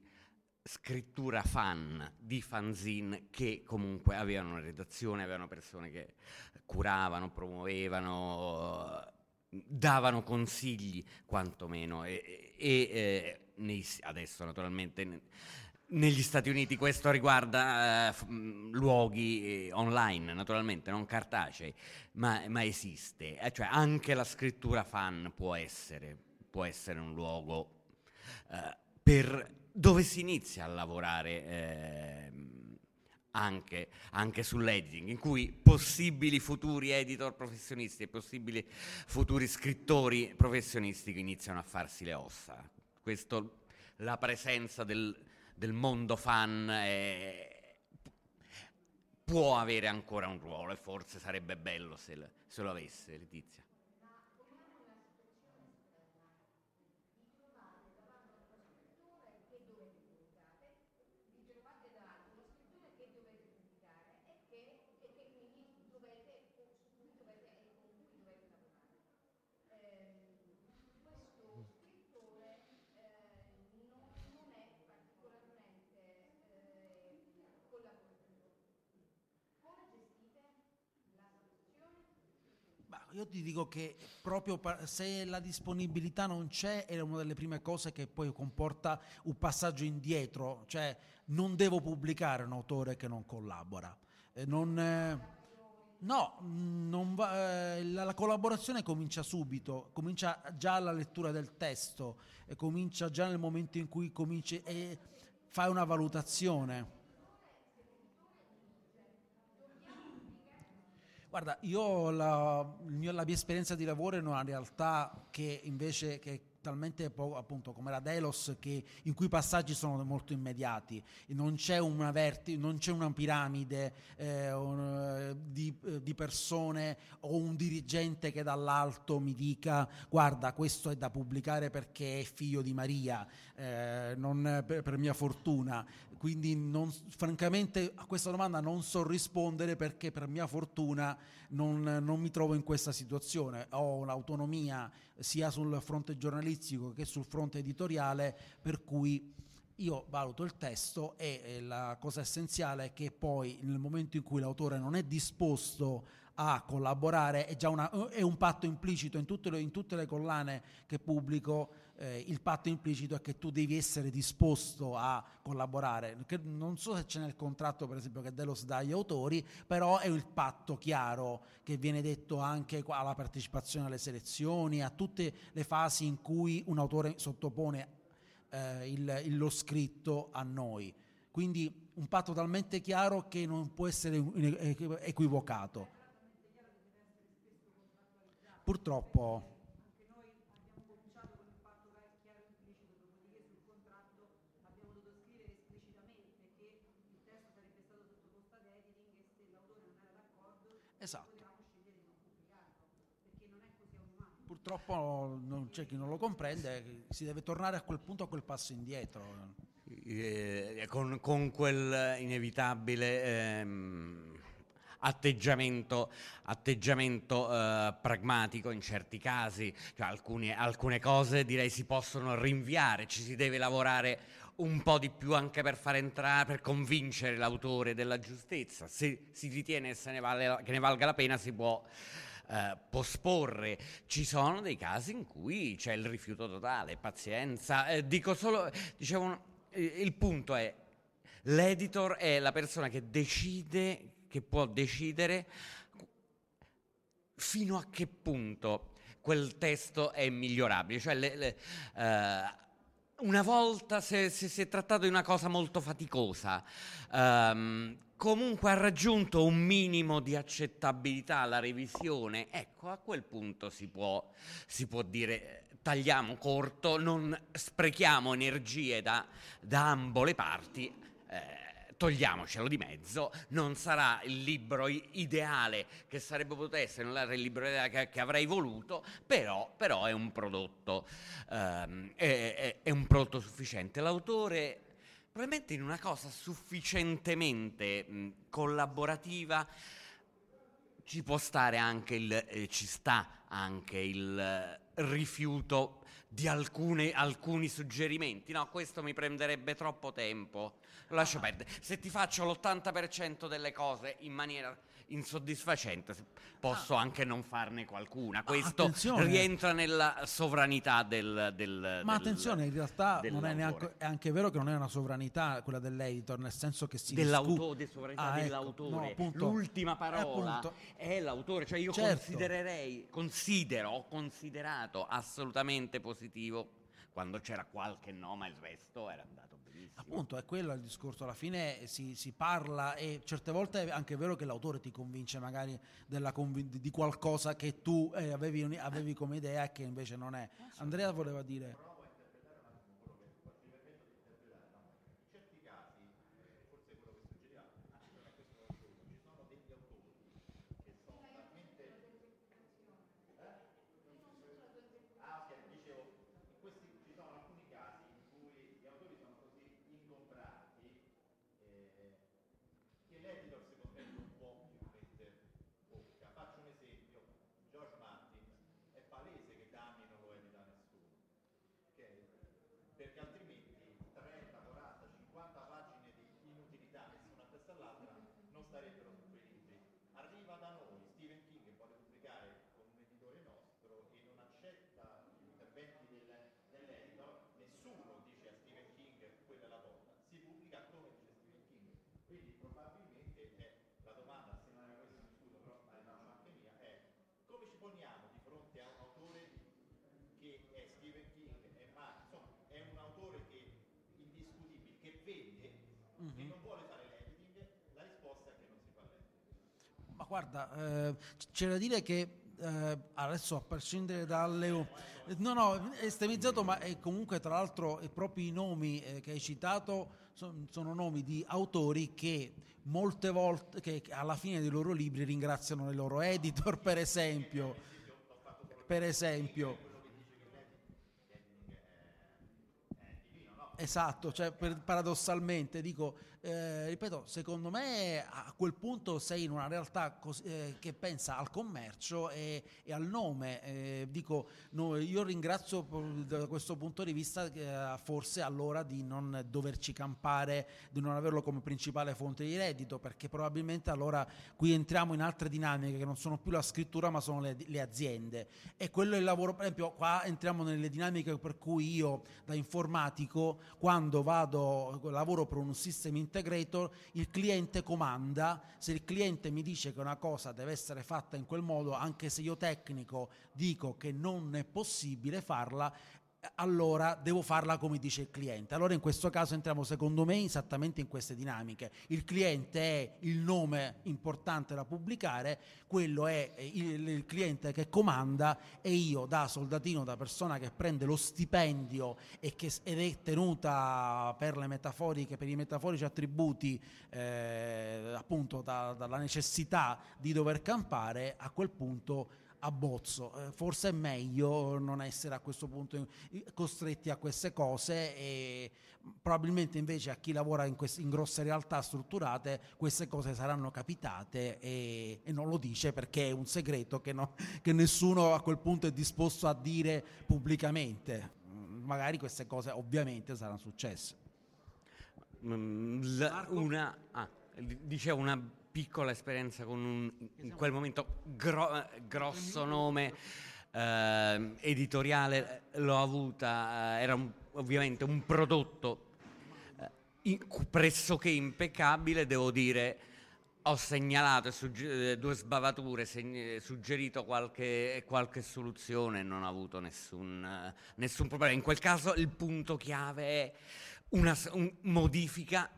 scrittura fan, di fanzine che comunque avevano una redazione, avevano persone che curavano, promuovevano, davano consigli quantomeno e, e eh, nei, adesso naturalmente negli Stati Uniti questo riguarda eh, f- luoghi eh, online, naturalmente, non cartacei, ma, ma esiste. Eh, cioè anche la scrittura fan può essere, può essere un luogo eh, per dove si inizia a lavorare eh, anche, anche sull'editing, in cui possibili futuri editor professionisti e possibili futuri scrittori professionisti iniziano a farsi le ossa. Questo, la presenza del, del mondo fan è, può avere ancora un ruolo e forse sarebbe bello se, se lo avesse Letizia. Io ti dico che proprio se la disponibilità non c'è è una delle prime cose che poi comporta un passaggio indietro, cioè non devo pubblicare un autore che non collabora. Eh, non, eh, no, non va, eh, la, la, collaborazione comincia subito, comincia già alla lettura del testo, comincia già nel momento in cui cominci e fai una valutazione. Guarda, io la, la, mia esperienza di lavoro è una realtà che invece che talmente poco, appunto come la Delos che, in cui i passaggi sono molto immediati. Non c'è una, verti, non c'è una piramide eh, un, di, di, persone o un dirigente che dall'alto mi dica guarda questo è da pubblicare perché è figlio di Maria eh, non per, per mia fortuna. Quindi non, francamente a questa domanda non so rispondere perché per mia fortuna non, non mi trovo in questa situazione, ho un'autonomia sia sul fronte giornalistico che sul fronte editoriale per cui io valuto il testo e la cosa essenziale è che poi nel momento in cui l'autore non è disposto a collaborare è già una, è un patto implicito in tutte le, in tutte le collane che pubblico eh, il patto implicito è che tu devi essere disposto a collaborare. Che non so se c'è nel contratto, per esempio, che Delos dà agli autori, però è il patto chiaro che viene detto anche alla partecipazione alle selezioni, a tutte le fasi in cui un autore sottopone eh, il, il, lo scritto a noi. Quindi un patto talmente chiaro che non può essere equivocato. Purtroppo Esatto. Purtroppo non c'è chi non lo comprende, si deve tornare a quel punto, a quel passo indietro. Eh, con, con, quel inevitabile ehm, atteggiamento, atteggiamento eh, pragmatico in certi casi, cioè alcune, alcune cose direi si possono rinviare, ci si deve lavorare un po' di più anche per far entrare, per convincere l'autore della giustezza. Se si ritiene ne vale, che ne valga la pena si può eh, posporre. Ci sono dei casi in cui c'è il rifiuto totale, pazienza. Eh, dico solo, dicevo, il punto è, l'editor è la persona che decide, che può decidere fino a che punto quel testo è migliorabile, cioè le, le, uh, una volta si, è trattato di una cosa molto faticosa, um, comunque ha raggiunto un minimo di accettabilità la revisione, ecco a quel punto si può, si può dire tagliamo corto, non sprechiamo energie da, da ambo le parti. Eh, togliamocelo di mezzo, non sarà il libro ideale che sarebbe potuto essere, non era il libro ideale che, che avrei voluto, però, però, è un prodotto, um, è, è, è un prodotto sufficiente. L'autore probabilmente in una cosa sufficientemente mh, collaborativa ci può stare anche il, eh, ci sta anche il eh, rifiuto di alcune, alcuni suggerimenti. No, questo mi prenderebbe troppo tempo. lascio perdere. Se ti faccio l'80% delle cose in maniera insoddisfacente, posso ah. anche non farne qualcuna. Questo attenzione. rientra nella sovranità del. del Ma del, attenzione, in realtà non è, neanche, è anche vero che non è una sovranità quella dell'editor, nel senso che si dell'autore, discu- sovranità ah, ecco. dell'autore. Ecco, no, L'ultima parola è, è, l'autore, cioè io certo. considererei, considero, ho considerato assolutamente positivo quando c'era qualche nome al resto era andato. Appunto, è quello il discorso, alla fine si, si, parla e certe volte è anche vero che l'autore ti convince magari convin- di qualcosa che tu eh, avevi, avevi, come idea e che invece non è. Andrea voleva dire... guarda, eh, c'è da dire che eh, adesso a prescindere dalle... No, no, è estremizzato, ma è comunque tra l'altro i nomi eh, che hai citato sono, nomi di autori che molte volte, che alla fine dei loro libri ringraziano i loro editor, per esempio. Per esempio. Esatto, cioè paradossalmente dico eh, ripeto, secondo me a quel punto sei in una realtà cos- eh, che pensa al commercio e, e al nome. Eh, dico, no, io ringrazio da questo punto di vista eh, forse allora di non doverci campare, di non averlo come principale fonte di reddito, perché probabilmente allora qui entriamo in altre dinamiche che non sono più la scrittura ma sono le, le aziende. E quello è il lavoro, per esempio qua entriamo nelle dinamiche per cui io da informatico quando vado, lavoro per un system integrator, il cliente comanda, se il cliente mi dice che una cosa deve essere fatta in quel modo, anche se io tecnico dico che non è possibile farla, allora devo farla come dice il cliente. Allora in questo caso entriamo secondo me esattamente in queste dinamiche. Il cliente è il nome importante da pubblicare, quello è il, il cliente che comanda e io da soldatino, da persona che prende lo stipendio e che, ed è tenuta per per i metaforici attributi eh, appunto da, dalla necessità di dover campare, a quel punto abbozzo. Eh, forse è meglio non essere a questo punto costretti a queste cose e probabilmente invece a chi lavora in, queste, in grosse realtà strutturate queste cose saranno capitate e, e non lo dice perché è un segreto che, no, che nessuno a quel punto è disposto a dire pubblicamente. Magari queste cose ovviamente saranno successe. Mm, la, una, ah, dicevo una piccola esperienza con un, in quel momento gro- grosso nome eh, editoriale, l'ho avuta, eh, era un, ovviamente un prodotto eh, in, pressoché impeccabile, devo dire, ho segnalato sugge- due sbavature, segn- suggerito qualche, qualche, soluzione e non ho avuto nessun, nessun, problema. In quel caso il punto chiave è una un, modifica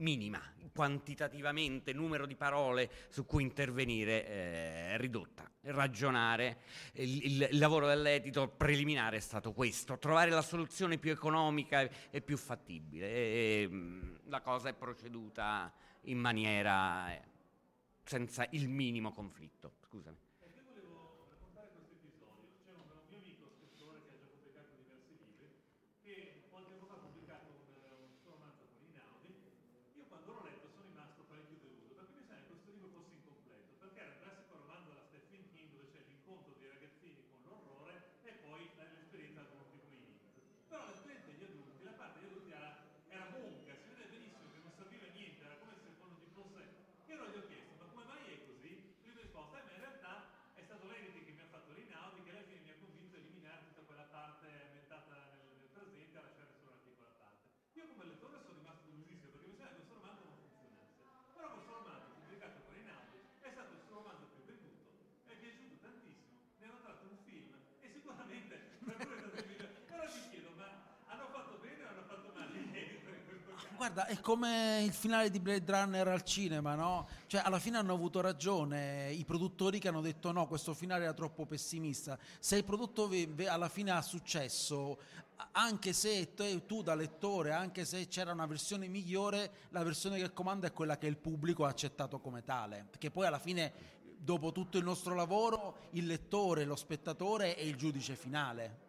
minima, quantitativamente, numero di parole su cui intervenire eh, ridotta. Ragionare, il, il, lavoro dell'editor preliminare è stato questo, trovare la soluzione più economica e più fattibile. E, la cosa è proceduta in maniera eh, senza il minimo conflitto. Scusami. Guarda, è come il finale di Blade Runner al cinema, no? Cioè, alla fine hanno avuto ragione i produttori che hanno detto no, questo finale era troppo pessimista. Se il prodotto alla fine ha successo, anche se te, tu da lettore, anche se c'era una versione migliore, la versione che comanda è quella che il pubblico ha accettato come tale. Perché poi alla fine, dopo tutto il nostro lavoro, il lettore, lo spettatore è il giudice finale.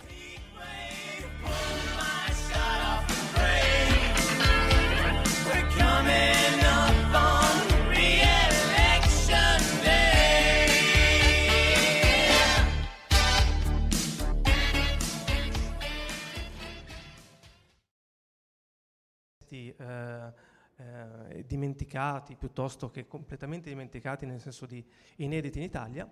Eh, eh, dimenticati piuttosto che completamente dimenticati nel senso di inediti in Italia,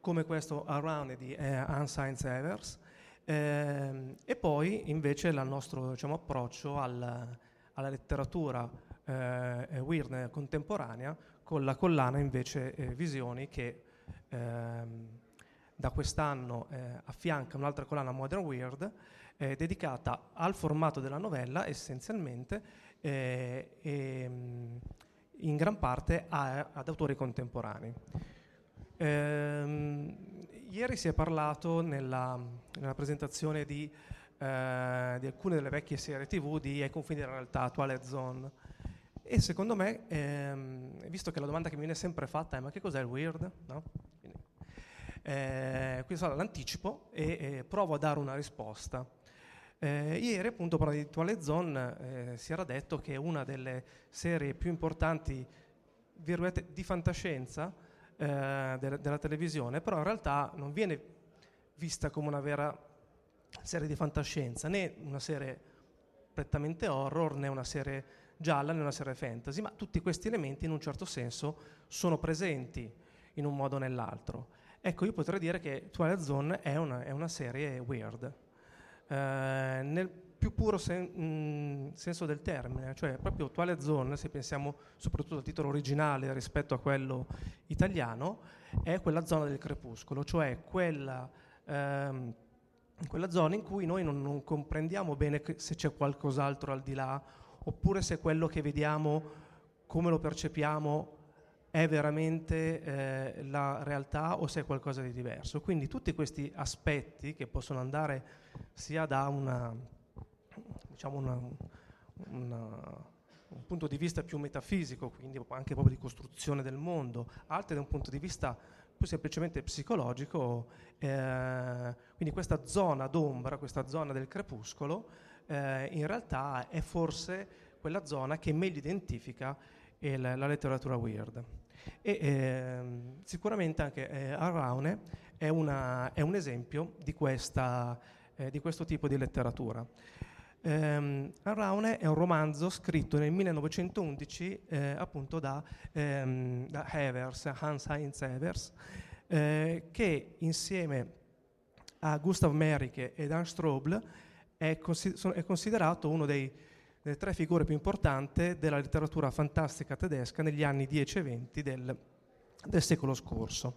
come questo Around di eh, Unsigned Evers, eh, e poi invece il nostro diciamo, approccio al, alla letteratura eh, weird contemporanea con la collana invece eh, Visioni che ehm, da quest'anno eh, affianca un'altra collana Modern Weird eh, dedicata al formato della novella essenzialmente eh, e, mm, in gran parte a, ad autori contemporanei. Ehm, ieri si è parlato nella, nella presentazione di, eh, di, alcune delle vecchie serie tv di Ai confini della realtà, Twilight Zone. E secondo me, ehm, visto che la domanda che mi viene sempre fatta è ma che cos'è il weird? No? Quindi, eh, quindi l'anticipo e, e provo a dare una risposta. Eh, ieri appunto per di Twilight Zone eh, si era detto che una delle serie più importanti di fantascienza eh, de- della televisione, però in realtà non viene vista come una vera serie di fantascienza, né una serie prettamente horror, né una serie gialla, né una serie fantasy, ma tutti questi elementi in un certo senso sono presenti in un modo o nell'altro. Ecco, io potrei dire che Twilight Zone è una, è una serie weird eh, nel più puro sen- mh, mm, senso del termine, cioè proprio Twilight Zone, se pensiamo soprattutto al titolo originale rispetto a quello italiano, è quella zona del crepuscolo, cioè quella, ehm, quella zona in cui noi non, non comprendiamo bene se c'è qualcos'altro al di là, oppure se quello che vediamo, come lo percepiamo, è veramente eh, la realtà o se è qualcosa di diverso. Quindi tutti questi aspetti che possono andare sia da una, diciamo una, una, un punto di vista più metafisico, quindi anche proprio di costruzione del mondo, altri da un punto di vista più semplicemente psicologico, eh, quindi questa zona d'ombra, questa zona del crepuscolo, eh, in realtà è forse quella zona che meglio identifica il, la letteratura weird. E ehm, sicuramente anche eh, Arraune è, una, è, un esempio di, questa, eh, di, questo tipo di letteratura. Um, Arraune è un romanzo scritto nel 1911 eh, appunto da, ehm, da Evers, Hans Heinz Evers, eh, che insieme a Gustav Merike ed Dan Strobl è, consi- è considerato uno dei delle tre figure più importanti della letteratura fantastica tedesca negli anni 10 e 20 del, del secolo scorso.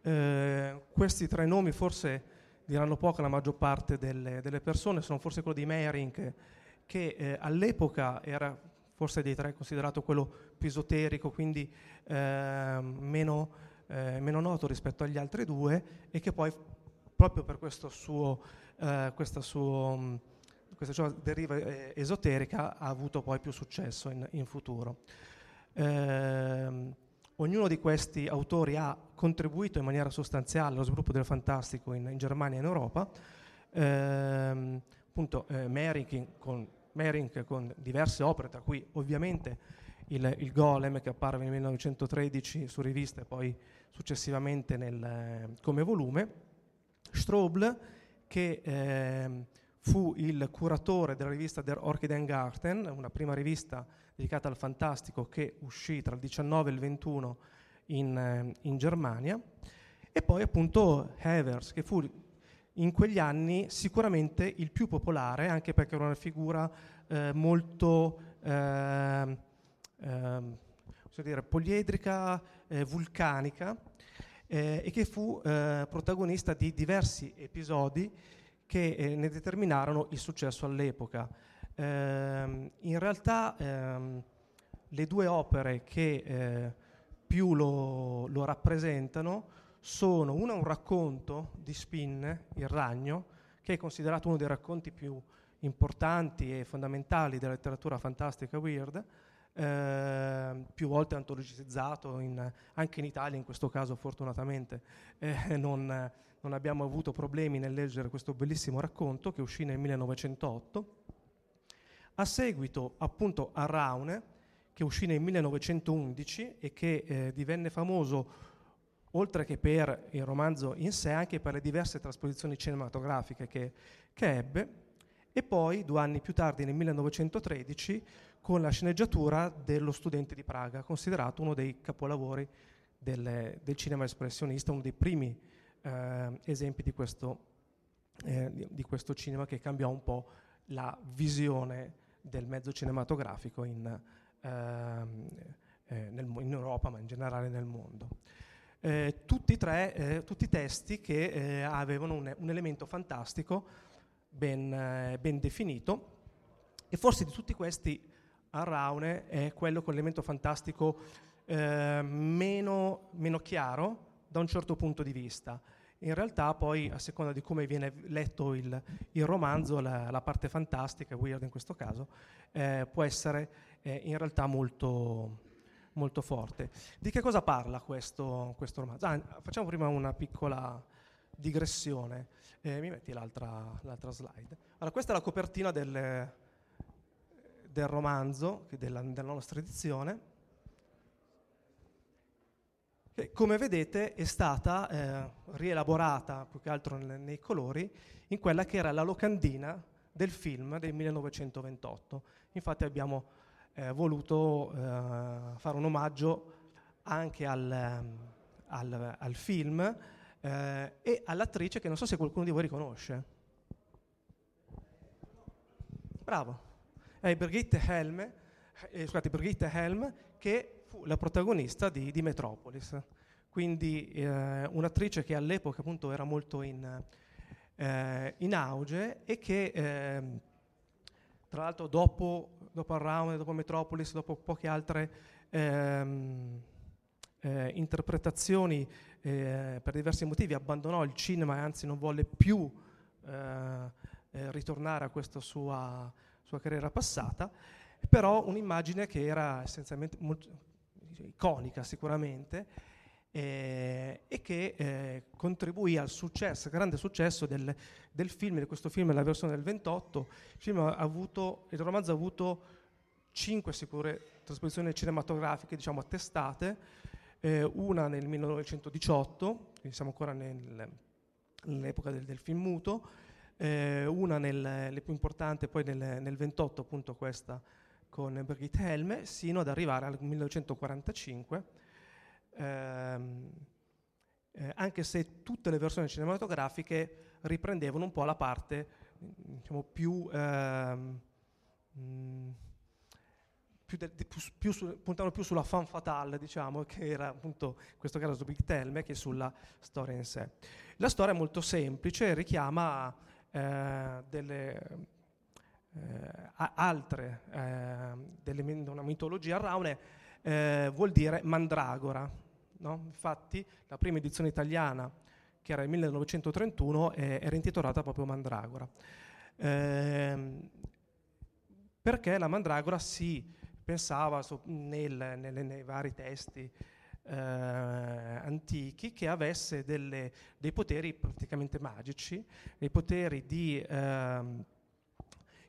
Eh, questi tre nomi forse diranno poco alla maggior parte delle, delle persone, sono forse quello di Meyering, che eh, all'epoca era forse dei tre considerato quello più esoterico, quindi eh, meno, eh, meno, noto rispetto agli altri due, e che poi proprio per questo suo, eh, questo suo questa deriva eh, esoterica ha avuto poi più successo in, in futuro. Eh, ognuno di questi autori ha contribuito in maniera sostanziale allo sviluppo del fantastico in, in Germania e in Europa. Eh, appunto, eh, Merink con, Merink con diverse opere, tra cui ovviamente il, il, Golem che apparve nel 1913 su rivista e poi successivamente nel, come volume, Strobl che eh, fu il curatore della rivista Der Orchidengarten, una prima rivista dedicata al fantastico che uscì tra il 19 e il 21 in, eh, in Germania, e poi appunto Havers, che fu in quegli anni sicuramente il più popolare, anche perché era una figura eh, molto eh, dire, poliedrica, eh, vulcanica, eh, e che fu eh, protagonista di diversi episodi che eh, ne determinarono il successo all'epoca. Ehm, in realtà ehm, le due opere che eh, più lo, lo, rappresentano sono una un racconto di Spin, Il ragno, che è considerato uno dei racconti più importanti e fondamentali della letteratura fantastica weird, eh, più volte antologizzato in, anche in Italia, in questo caso fortunatamente eh, non, non, abbiamo avuto problemi nel leggere questo bellissimo racconto che uscì nel 1908. A seguito appunto a Raune, che uscì nel 1911 e che eh, divenne famoso oltre che per il romanzo in sé, anche per le diverse trasposizioni cinematografiche che, che ebbe, e poi due anni più tardi, nel 1913, con la sceneggiatura dello studente di Praga, considerato uno dei capolavori del, del cinema espressionista, uno dei primi eh, esempi di questo, eh, di, questo, cinema che cambiò un po' la visione del mezzo cinematografico in, ehm, eh, nel, in Europa, ma in generale nel mondo. Eh, tutti, tre, eh, tutti i testi che eh, avevano un, un, elemento fantastico ben, ben, definito e forse di tutti questi a Raune è quello con l'elemento fantastico eh, meno, meno chiaro da un certo punto di vista. In realtà poi, a seconda di come viene letto il, il romanzo, la, la, parte fantastica, weird in questo caso, eh, può essere eh, in realtà molto, molto, forte. Di che cosa parla questo, questo romanzo? Ah, facciamo prima una piccola digressione. Eh, mi metti l'altra, l'altra, slide. Allora, questa è la copertina del, del romanzo, della, della nostra edizione, che come vedete è stata eh, rielaborata più che altro nei, nei colori in quella che era la locandina del film del 1928. Infatti abbiamo eh, voluto eh, fare un omaggio anche al, al, al film eh, e all'attrice che non so se qualcuno di voi riconosce. Bravo è Brigitte Helm, eh, scusate, Brigitte Helm che fu la protagonista di, di Metropolis. Quindi eh, un'attrice che all'epoca appunto era molto in, eh, in auge e che ehm, tra l'altro dopo, dopo Around, dopo Metropolis, dopo poche altre ehm, eh, interpretazioni eh, per diversi motivi abbandonò il cinema e anzi non volle più eh, eh ritornare a questa sua sua carriera passata, però un'immagine che era essenzialmente molto iconica sicuramente eh, e che eh, contribuì al successo, grande successo del, del, film, di questo film, la versione del 28. Il, avuto, il romanzo ha avuto cinque sicure trasposizioni cinematografiche, diciamo, attestate, eh, una nel 1918, quindi siamo ancora nel, nell'epoca del, del film muto, eh, una nel, le più importanti poi nel, nel 28 appunto questa con Brigitte Helme, sino ad arrivare al 1945, ehm, eh, anche se tutte le versioni cinematografiche riprendevano un po' la parte diciamo, più, ehm, più, de, più, più su, puntavano più sulla fan fatale, diciamo, che era appunto in questo caso Brigitte Helme, che sulla storia in sé. La storia è molto semplice, richiama eh, delle eh, altre, eh, una mitologia raune, eh, vuol dire mandragora. No? Infatti la prima edizione italiana, che era il 1931, era intitolata proprio Mandragora. Ehm, perché la mandragora si pensava so, nel, nelle, nei vari testi eh, antichi che avesse delle, dei poteri praticamente magici, dei poteri di, ehm,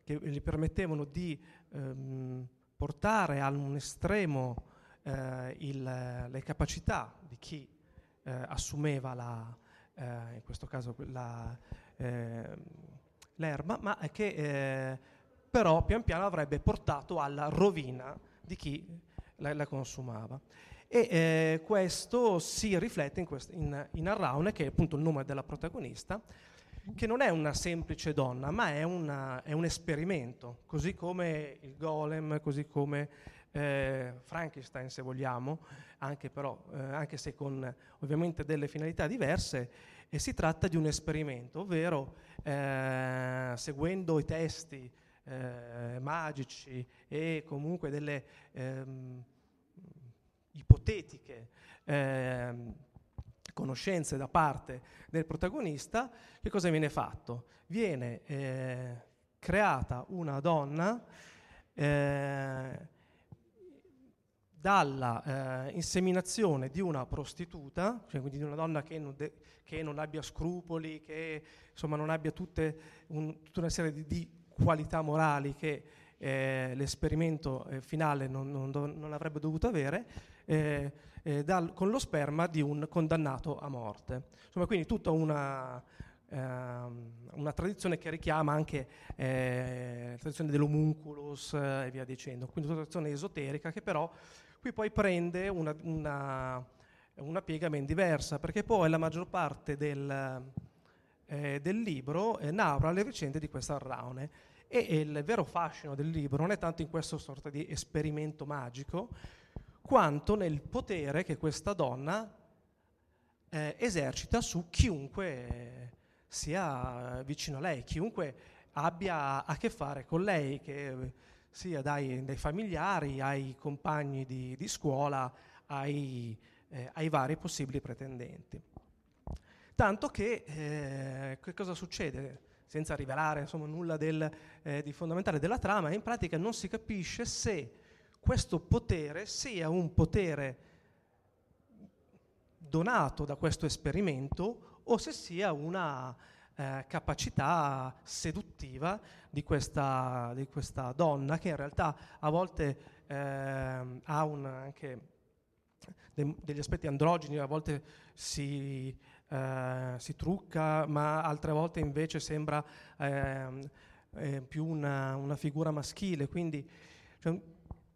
che gli permettevano di ehm, portare a un estremo eh, il, le capacità di chi eh, assumeva la, eh, in questo caso la, eh, l'erba, ma che eh, però pian piano avrebbe portato alla rovina di chi la, la consumava. E eh, questo si riflette in, quest- in, in Arraune, che è appunto il nome della protagonista, che non è una semplice donna, ma è, una, è un esperimento, così come il golem, così come eh, Frankenstein se vogliamo, anche, però, eh, anche se con ovviamente delle finalità diverse, e si tratta di un esperimento, ovvero eh, seguendo i testi eh, magici e comunque delle ehm, ipotetiche ehm, conoscenze da parte del protagonista, che cosa viene fatto? Viene eh, creata una donna eh, dalla eh, inseminazione di una prostituta, cioè quindi di una donna che non, de- che non abbia scrupoli, che insomma non abbia un, tutta una serie di, di qualità morali che eh, l'esperimento eh, finale non, non, do- non, avrebbe dovuto avere, eh, eh, dal, con lo sperma di un condannato a morte. Insomma, quindi tutta una, ehm, una tradizione che richiama anche eh, la tradizione dell'homunculus eh, e via dicendo, quindi una tradizione esoterica che però qui poi prende una, una, una piega ben diversa, perché poi la maggior parte del, eh, del libro eh, narra le vicende di questa Arraune. E, e il vero fascino del libro non è tanto in questo sorta di esperimento magico, quanto nel potere che questa donna eh, esercita su chiunque sia vicino a lei, chiunque abbia a che fare con lei, che sia dai, dai familiari ai compagni di, di scuola, ai, eh, ai, vari possibili pretendenti. Tanto che, eh, che cosa succede? Senza rivelare insomma, nulla del, eh, di fondamentale della trama, in pratica non si capisce se questo potere sia un potere donato da questo esperimento o se sia una eh, capacità seduttiva di questa, di questa, donna che in realtà a volte eh, ha un, anche de- degli aspetti androgeni, a volte si, eh, si, trucca, ma altre volte invece sembra ehm, eh, più una, una, figura maschile. Quindi cioè,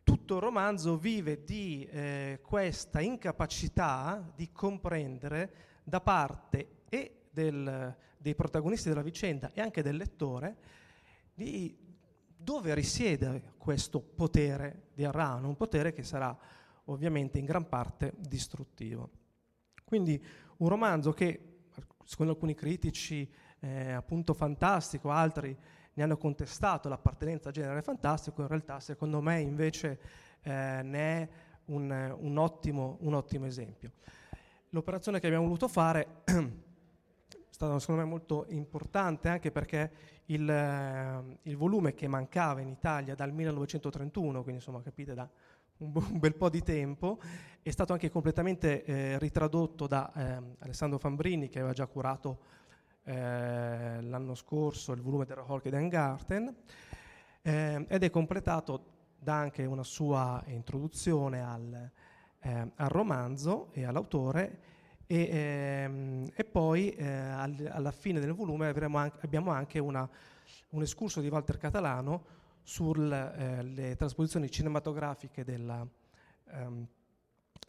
tutto il romanzo vive di eh, questa incapacità di comprendere da parte e del, dei protagonisti della vicenda e anche del lettore di dove risiede questo potere di Arrano, un potere che sarà ovviamente in gran parte distruttivo. Quindi un romanzo che, secondo alcuni critici, è appunto fantastico, altri ne hanno contestato l'appartenenza al genere fantastico, in realtà secondo me invece eh, ne è un, un, ottimo, un ottimo esempio. L'operazione che abbiamo voluto fare è stata secondo me molto importante anche perché il, eh, il, volume che mancava in Italia dal 1931, quindi insomma capite da un, un bel po' di tempo, è stato anche completamente eh, ritradotto da eh, Alessandro Fambrini che aveva già curato eh, l'anno scorso il volume del Holkeden Garten eh, ed è completato da anche una sua introduzione al, eh, al romanzo e all'autore e, ehm, e poi eh, al, alla fine del volume anche, abbiamo anche una, un escurso di Walter Catalano sulle eh, trasposizioni cinematografiche della, ehm,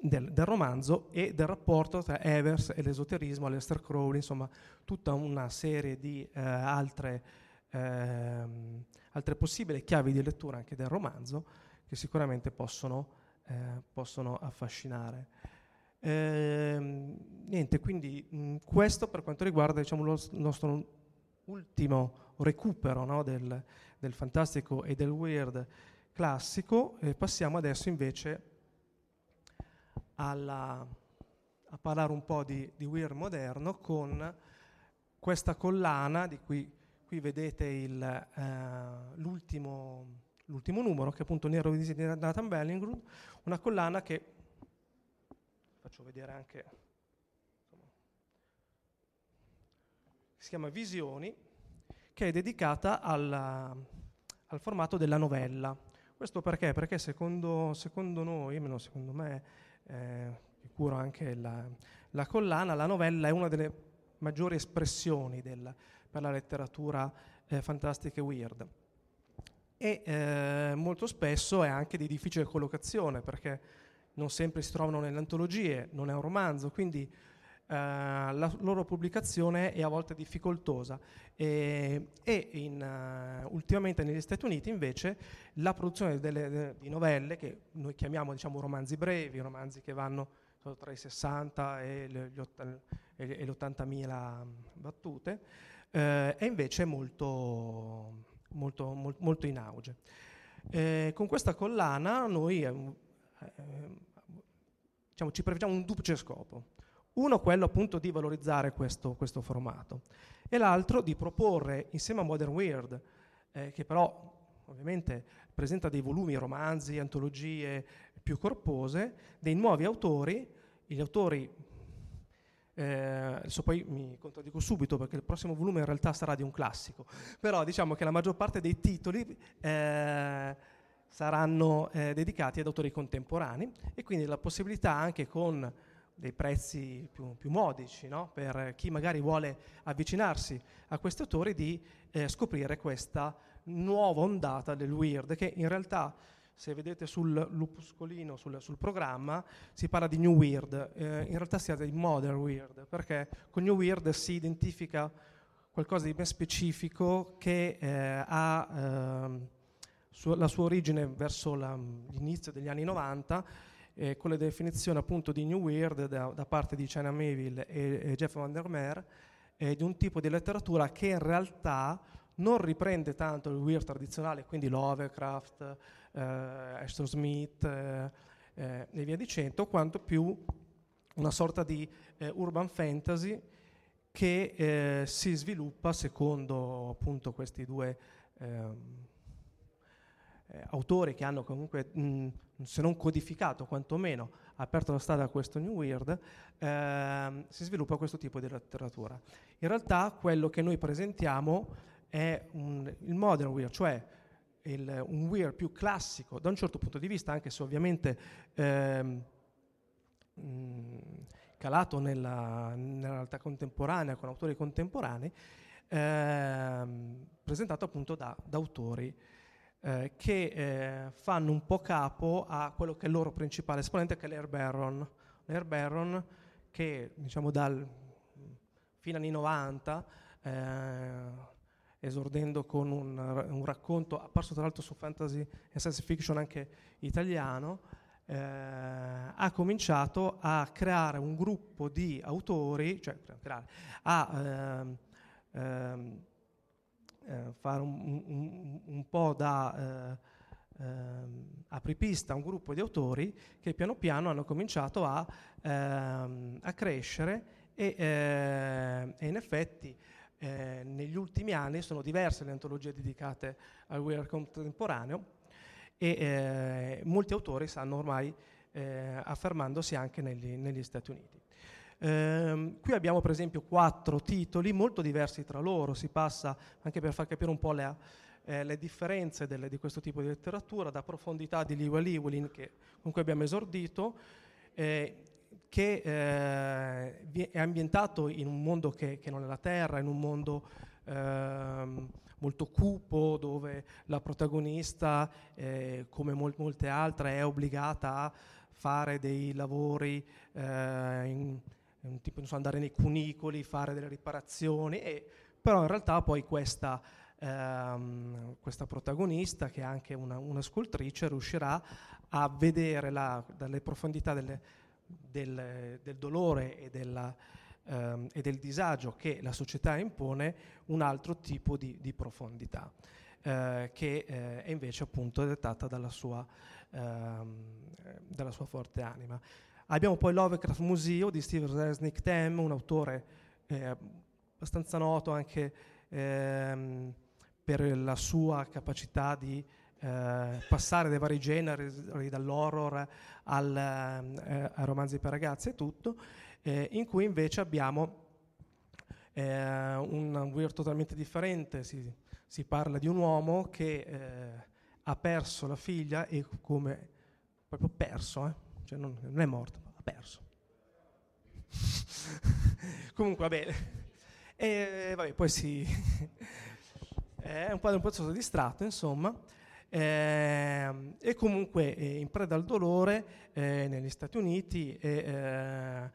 del, del, romanzo e del rapporto tra Evers e l'esoterismo, Lester Crowley, insomma tutta una serie di eh, altre, ehm, altre, possibili chiavi di lettura anche del romanzo che sicuramente possono, eh, possono affascinare. Ehm, niente, quindi mh, questo per quanto riguarda diciamo, lo nostro ultimo recupero no, del, del fantastico e del weird classico, e passiamo adesso invece alla, a parlare un po' di, di weird moderno con questa collana di cui qui vedete il, eh, l'ultimo, l'ultimo, numero che è appunto Nero di Nathan Bellingrud, una collana che faccio vedere anche insomma, si chiama Visioni che è dedicata alla, al formato della novella questo perché? Perché secondo, secondo noi, almeno secondo me, eh, curo anche la, la, collana, la novella è una delle maggiori espressioni del, per la letteratura eh, fantastica e weird. E eh, molto spesso è anche di difficile collocazione perché non sempre si trovano nelle antologie, non è un romanzo, quindi la loro pubblicazione è a volte difficoltosa e, e in, uh, ultimamente negli Stati Uniti invece la produzione delle, de, di novelle che noi chiamiamo diciamo, romanzi brevi, romanzi che vanno tra i 60 e, otta, e, le 80.000 battute, uh, è invece molto, molto, molto, molto in auge. Eh, con questa collana noi eh, diciamo, ci prefiggiamo un duplice scopo. Uno quello appunto di valorizzare questo, questo formato. E l'altro di proporre insieme a Modern Weird, eh, che però ovviamente presenta dei volumi, romanzi, antologie più corpose, dei nuovi autori, gli autori, eh, adesso poi mi contraddico subito perché il prossimo volume in realtà sarà di un classico, però diciamo che la maggior parte dei titoli eh, saranno eh, dedicati ad autori contemporanei. E quindi la possibilità anche con dei prezzi più, più modici no? per chi magari vuole avvicinarsi a questi autori di eh, scoprire questa nuova ondata del weird che in realtà se vedete sul lupuscolino, sul, sul programma, si parla di New Weird, eh, in realtà si tratta di Modern Weird, perché con New Weird si identifica qualcosa di ben specifico che eh, ha eh, su, la sua origine verso la, l'inizio degli anni 90 eh, con le definizioni appunto di New Weird da, da parte di China Mayville e, e Jeff Van der Meer, eh, di un tipo di letteratura che in realtà non riprende tanto il weird tradizionale, quindi Lovecraft, eh, Ashton Smith eh, eh, e via dicendo, quanto più una sorta di eh, urban fantasy che eh, si sviluppa secondo appunto questi due ehm, eh, autori che hanno comunque mh, se non codificato, quantomeno aperto la strada a questo New Weird, ehm, si sviluppa questo tipo di letteratura. In realtà quello che noi presentiamo è un, il modern weird, cioè il, un weird più classico da un certo punto di vista, anche se ovviamente ehm, mh, calato nella, nella, realtà contemporanea, con autori contemporanei, ehm, presentato appunto da, da autori eh, che eh, fanno un po' capo a quello che è il loro principale esponente, che è l'Air Baron. L'Air Baron che diciamo dal fine anni 90, eh, esordendo con un, un, racconto apparso tra l'altro su fantasy e science fiction anche italiano, eh, ha cominciato a creare un gruppo di autori, cioè creare, a ehm, ehm, eh, fare un, un, un, po' da eh, ehm, apripista a un gruppo di autori che piano piano hanno cominciato a, ehm, a crescere e, eh, e, in effetti eh, negli ultimi anni sono diverse le antologie dedicate al weird contemporaneo e eh, molti autori stanno ormai affermandosi anche negli, negli Stati Uniti. Eh, qui abbiamo per esempio quattro titoli molto diversi tra loro, si passa anche per far capire un po' le, eh, le differenze delle, di questo tipo di letteratura, da profondità di Liwa Liwelin, che, con cui abbiamo esordito, eh, che eh, è ambientato in un mondo che, che, non è la Terra, in un mondo ehm, molto cupo, dove la protagonista, eh, come mol- molte altre, è obbligata a fare dei lavori eh, in, un tipo, so, andare nei cunicoli, fare delle riparazioni, e, però in realtà poi questa, ehm, questa protagonista, che è anche una, una, scultrice, riuscirà a vedere la, dalle profondità delle, del, del, dolore e, della, ehm, e, del disagio che la società impone un altro tipo di, di profondità. Eh, che eh, è invece appunto dettata dalla sua, ehm, dalla sua forte anima. Abbiamo poi Lovecraft Museo di Steve Resnick Tem, un autore eh, abbastanza noto anche ehm, per la sua capacità di eh, passare dai vari generi, dall'horror al, eh, ai romanzi per ragazzi e tutto, eh, in cui invece abbiamo eh, un weird totalmente differente, si, si, parla di un uomo che eh, ha perso la figlia e come proprio perso, eh, cioè non, non è morto, ha perso. Comunque va bene. E vabbè, poi si... è un po' un processo distratto, insomma. Eh, e comunque eh, in preda al dolore eh, negli Stati Uniti eh,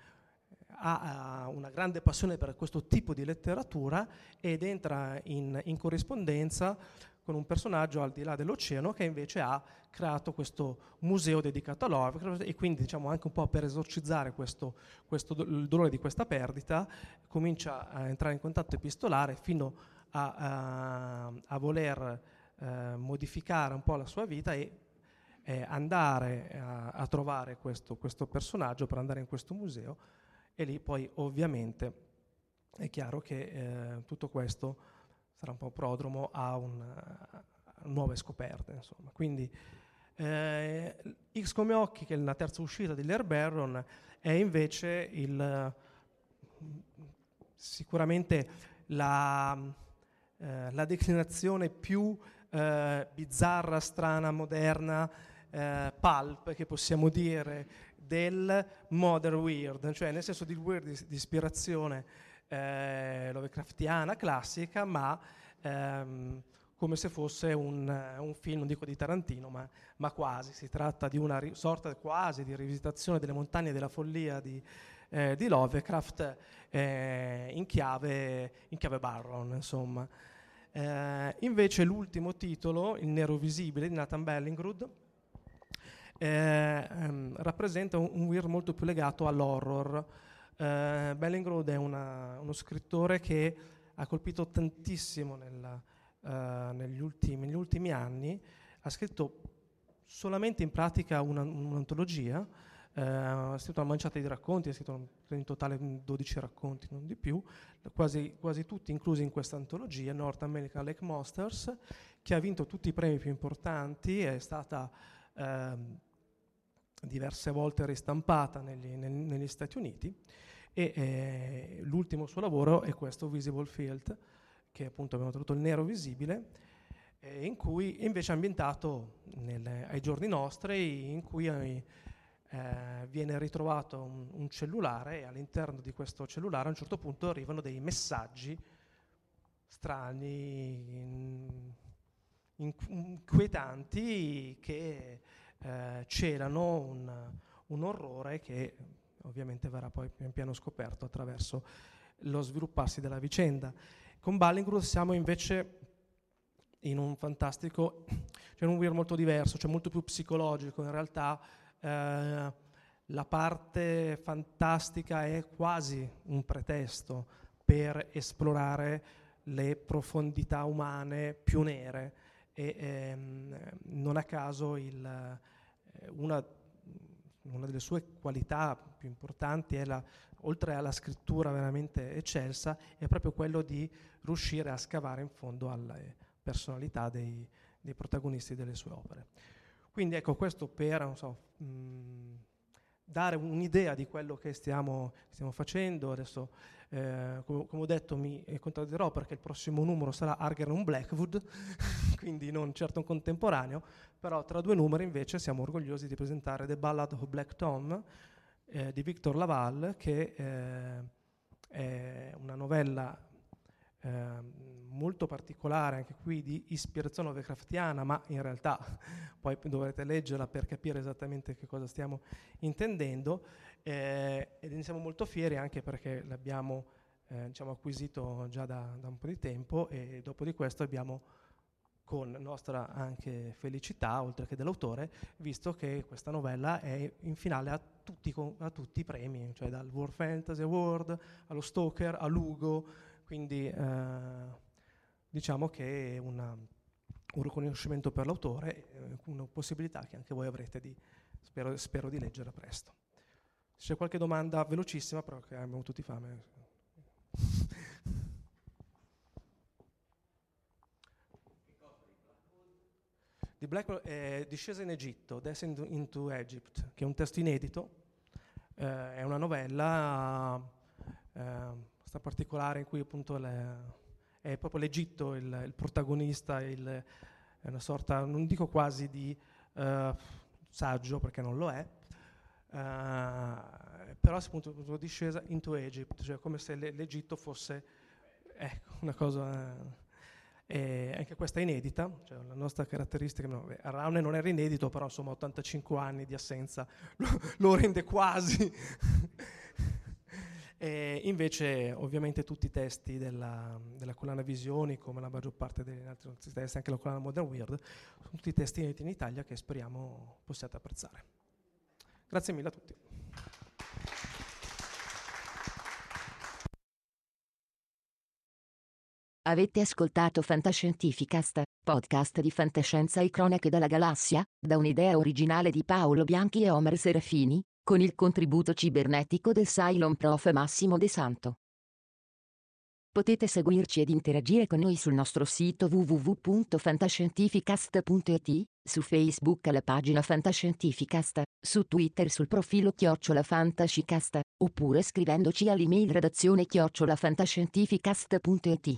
ha, una grande passione per questo tipo di letteratura ed entra in, in corrispondenza con un personaggio al di là dell'oceano che invece ha creato questo museo dedicato a Lovecraft e quindi diciamo anche un po' per esorcizzare questo, questo, il dolore di questa perdita comincia a entrare in contatto epistolare fino a, a, a voler eh, modificare un po' la sua vita e eh, andare a, a trovare questo, questo, personaggio per andare in questo museo. E lì poi ovviamente è chiaro che eh, tutto questo sarà un po' prodromo a, un, a nuove scoperte. Insomma. Quindi eh, X come occhi, che è la terza uscita di Lair Barron, è invece il, sicuramente la, eh, la declinazione più eh, bizzarra, strana, moderna, eh, pulp che possiamo dire del modern weird, cioè nel senso di weird di, di ispirazione eh, Lovecraftiana classica, ma ehm, come se fosse un, un, film, non dico di Tarantino, ma, ma quasi. Si tratta di una ri- sorta quasi di rivisitazione delle montagne della follia di, eh, di Lovecraft eh, in, chiave, in chiave Barron, insomma. Eh, invece l'ultimo titolo, Il nero visibile di Nathan Bellingrud, eh, ehm, rappresenta un, un weird molto più legato all'horror. Eh, Bellingrud è una, uno scrittore che ha colpito tantissimo nella, uh, negli, ultimi, negli, ultimi, anni, ha scritto solamente in pratica una, un'antologia, uh, ha scritto una manciata di racconti, ha scritto in totale 12 racconti, non di più, quasi, quasi tutti inclusi in questa antologia, North American Lake Monsters, che ha vinto tutti i premi più importanti, è stata uh, diverse volte ristampata negli, negli Stati Uniti e eh, l'ultimo suo lavoro è questo Visible Field che appunto abbiamo tradotto il nero visibile eh, in cui invece è ambientato nel, ai giorni nostri in cui eh, viene ritrovato un, un, cellulare e all'interno di questo cellulare a un certo punto arrivano dei messaggi strani in, in, inquietanti che eh, celano un, un orrore che ovviamente verrà poi pian piano scoperto attraverso lo svilupparsi della vicenda. Con Ballingrud siamo invece in un fantastico, cioè in un weird molto diverso, cioè molto più psicologico. In realtà eh, la parte fantastica è quasi un pretesto per esplorare le profondità umane più nere e ehm, non a caso il, eh, una una delle sue qualità più importanti è la, oltre alla scrittura veramente eccelsa, è proprio quello di riuscire a scavare in fondo alle personalità dei, dei protagonisti delle sue opere. Quindi ecco questo per so, mh, dare un'idea di quello che stiamo, stiamo facendo. Adesso, eh, come, come, ho detto, mi contraddirò perché il prossimo numero sarà Argeron Blackwood, quindi non certo un contemporaneo, però tra due numeri invece siamo orgogliosi di presentare The Ballad of Black Tom eh, di Victor Laval, che eh, è una novella eh, molto particolare, anche qui di ispirazione Lovecraftiana, ma in realtà poi dovrete leggerla per capire esattamente che cosa stiamo intendendo, eh, ed ne siamo molto fieri anche perché l'abbiamo eh, diciamo, acquisito già da, da un po' di tempo e dopo di questo abbiamo con nostra anche felicità, oltre che dell'autore, visto che questa novella è in finale a tutti, a tutti i premi, cioè dal World Fantasy Award allo Stoker, a Lugo, quindi eh, diciamo che è una, un riconoscimento per l'autore, eh, una possibilità che anche voi avrete di, spero, spero di leggere presto. Se c'è qualche domanda velocissima, però che abbiamo tutti fame. Di Blackwell è Discesa in Egitto, Descent into Egypt, che è un testo inedito, eh, è una novella eh, particolare in cui appunto le, è proprio l'Egitto il, il protagonista, il, è una sorta, non dico quasi di eh, saggio perché non lo è, Uh, però appunto discesa into Egypt, cioè come se l'Egitto fosse ecco, una cosa... Eh, anche questa è inedita, cioè la nostra caratteristica, no, Raune non era inedito, però insomma 85 anni di assenza lo, lo rende quasi. e invece ovviamente tutti i testi della, della, collana Visioni, come la maggior parte degli altri testi, anche la collana Modern Weird, sono tutti testi inediti in Italia che speriamo possiate apprezzare. Grazie mille a tutti. Avete ascoltato Fantascientificast, podcast di fantascienza e cronache dalla galassia, da un'idea originale di Paolo Bianchi e Omer Serafini, con il contributo cibernetico del Cylon Prof Massimo De Santo. Potete seguirci ed interagire con noi sul nostro sito www.fantascientificast.it, su Facebook alla pagina Fantascientificast, su Twitter sul profilo Chiocciola Fantascicast, oppure scrivendoci all'email redazione chiocciolafantascientificast.it.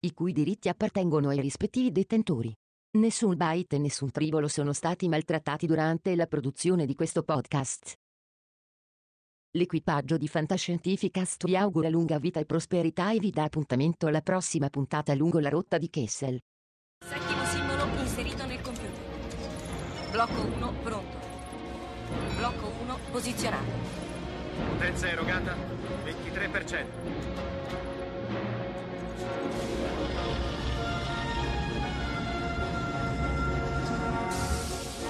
i cui diritti appartengono ai rispettivi detentori. Nessun byte e nessun tribolo sono stati maltrattati durante la produzione di questo podcast. L'equipaggio di Fantascientificast vi augura lunga vita e prosperità e vi dà appuntamento alla prossima puntata lungo la rotta di Kessel. Settimo simbolo inserito nel computer. Blocco 1 pronto. Blocco 1 posizionato. Potenza erogata 23%.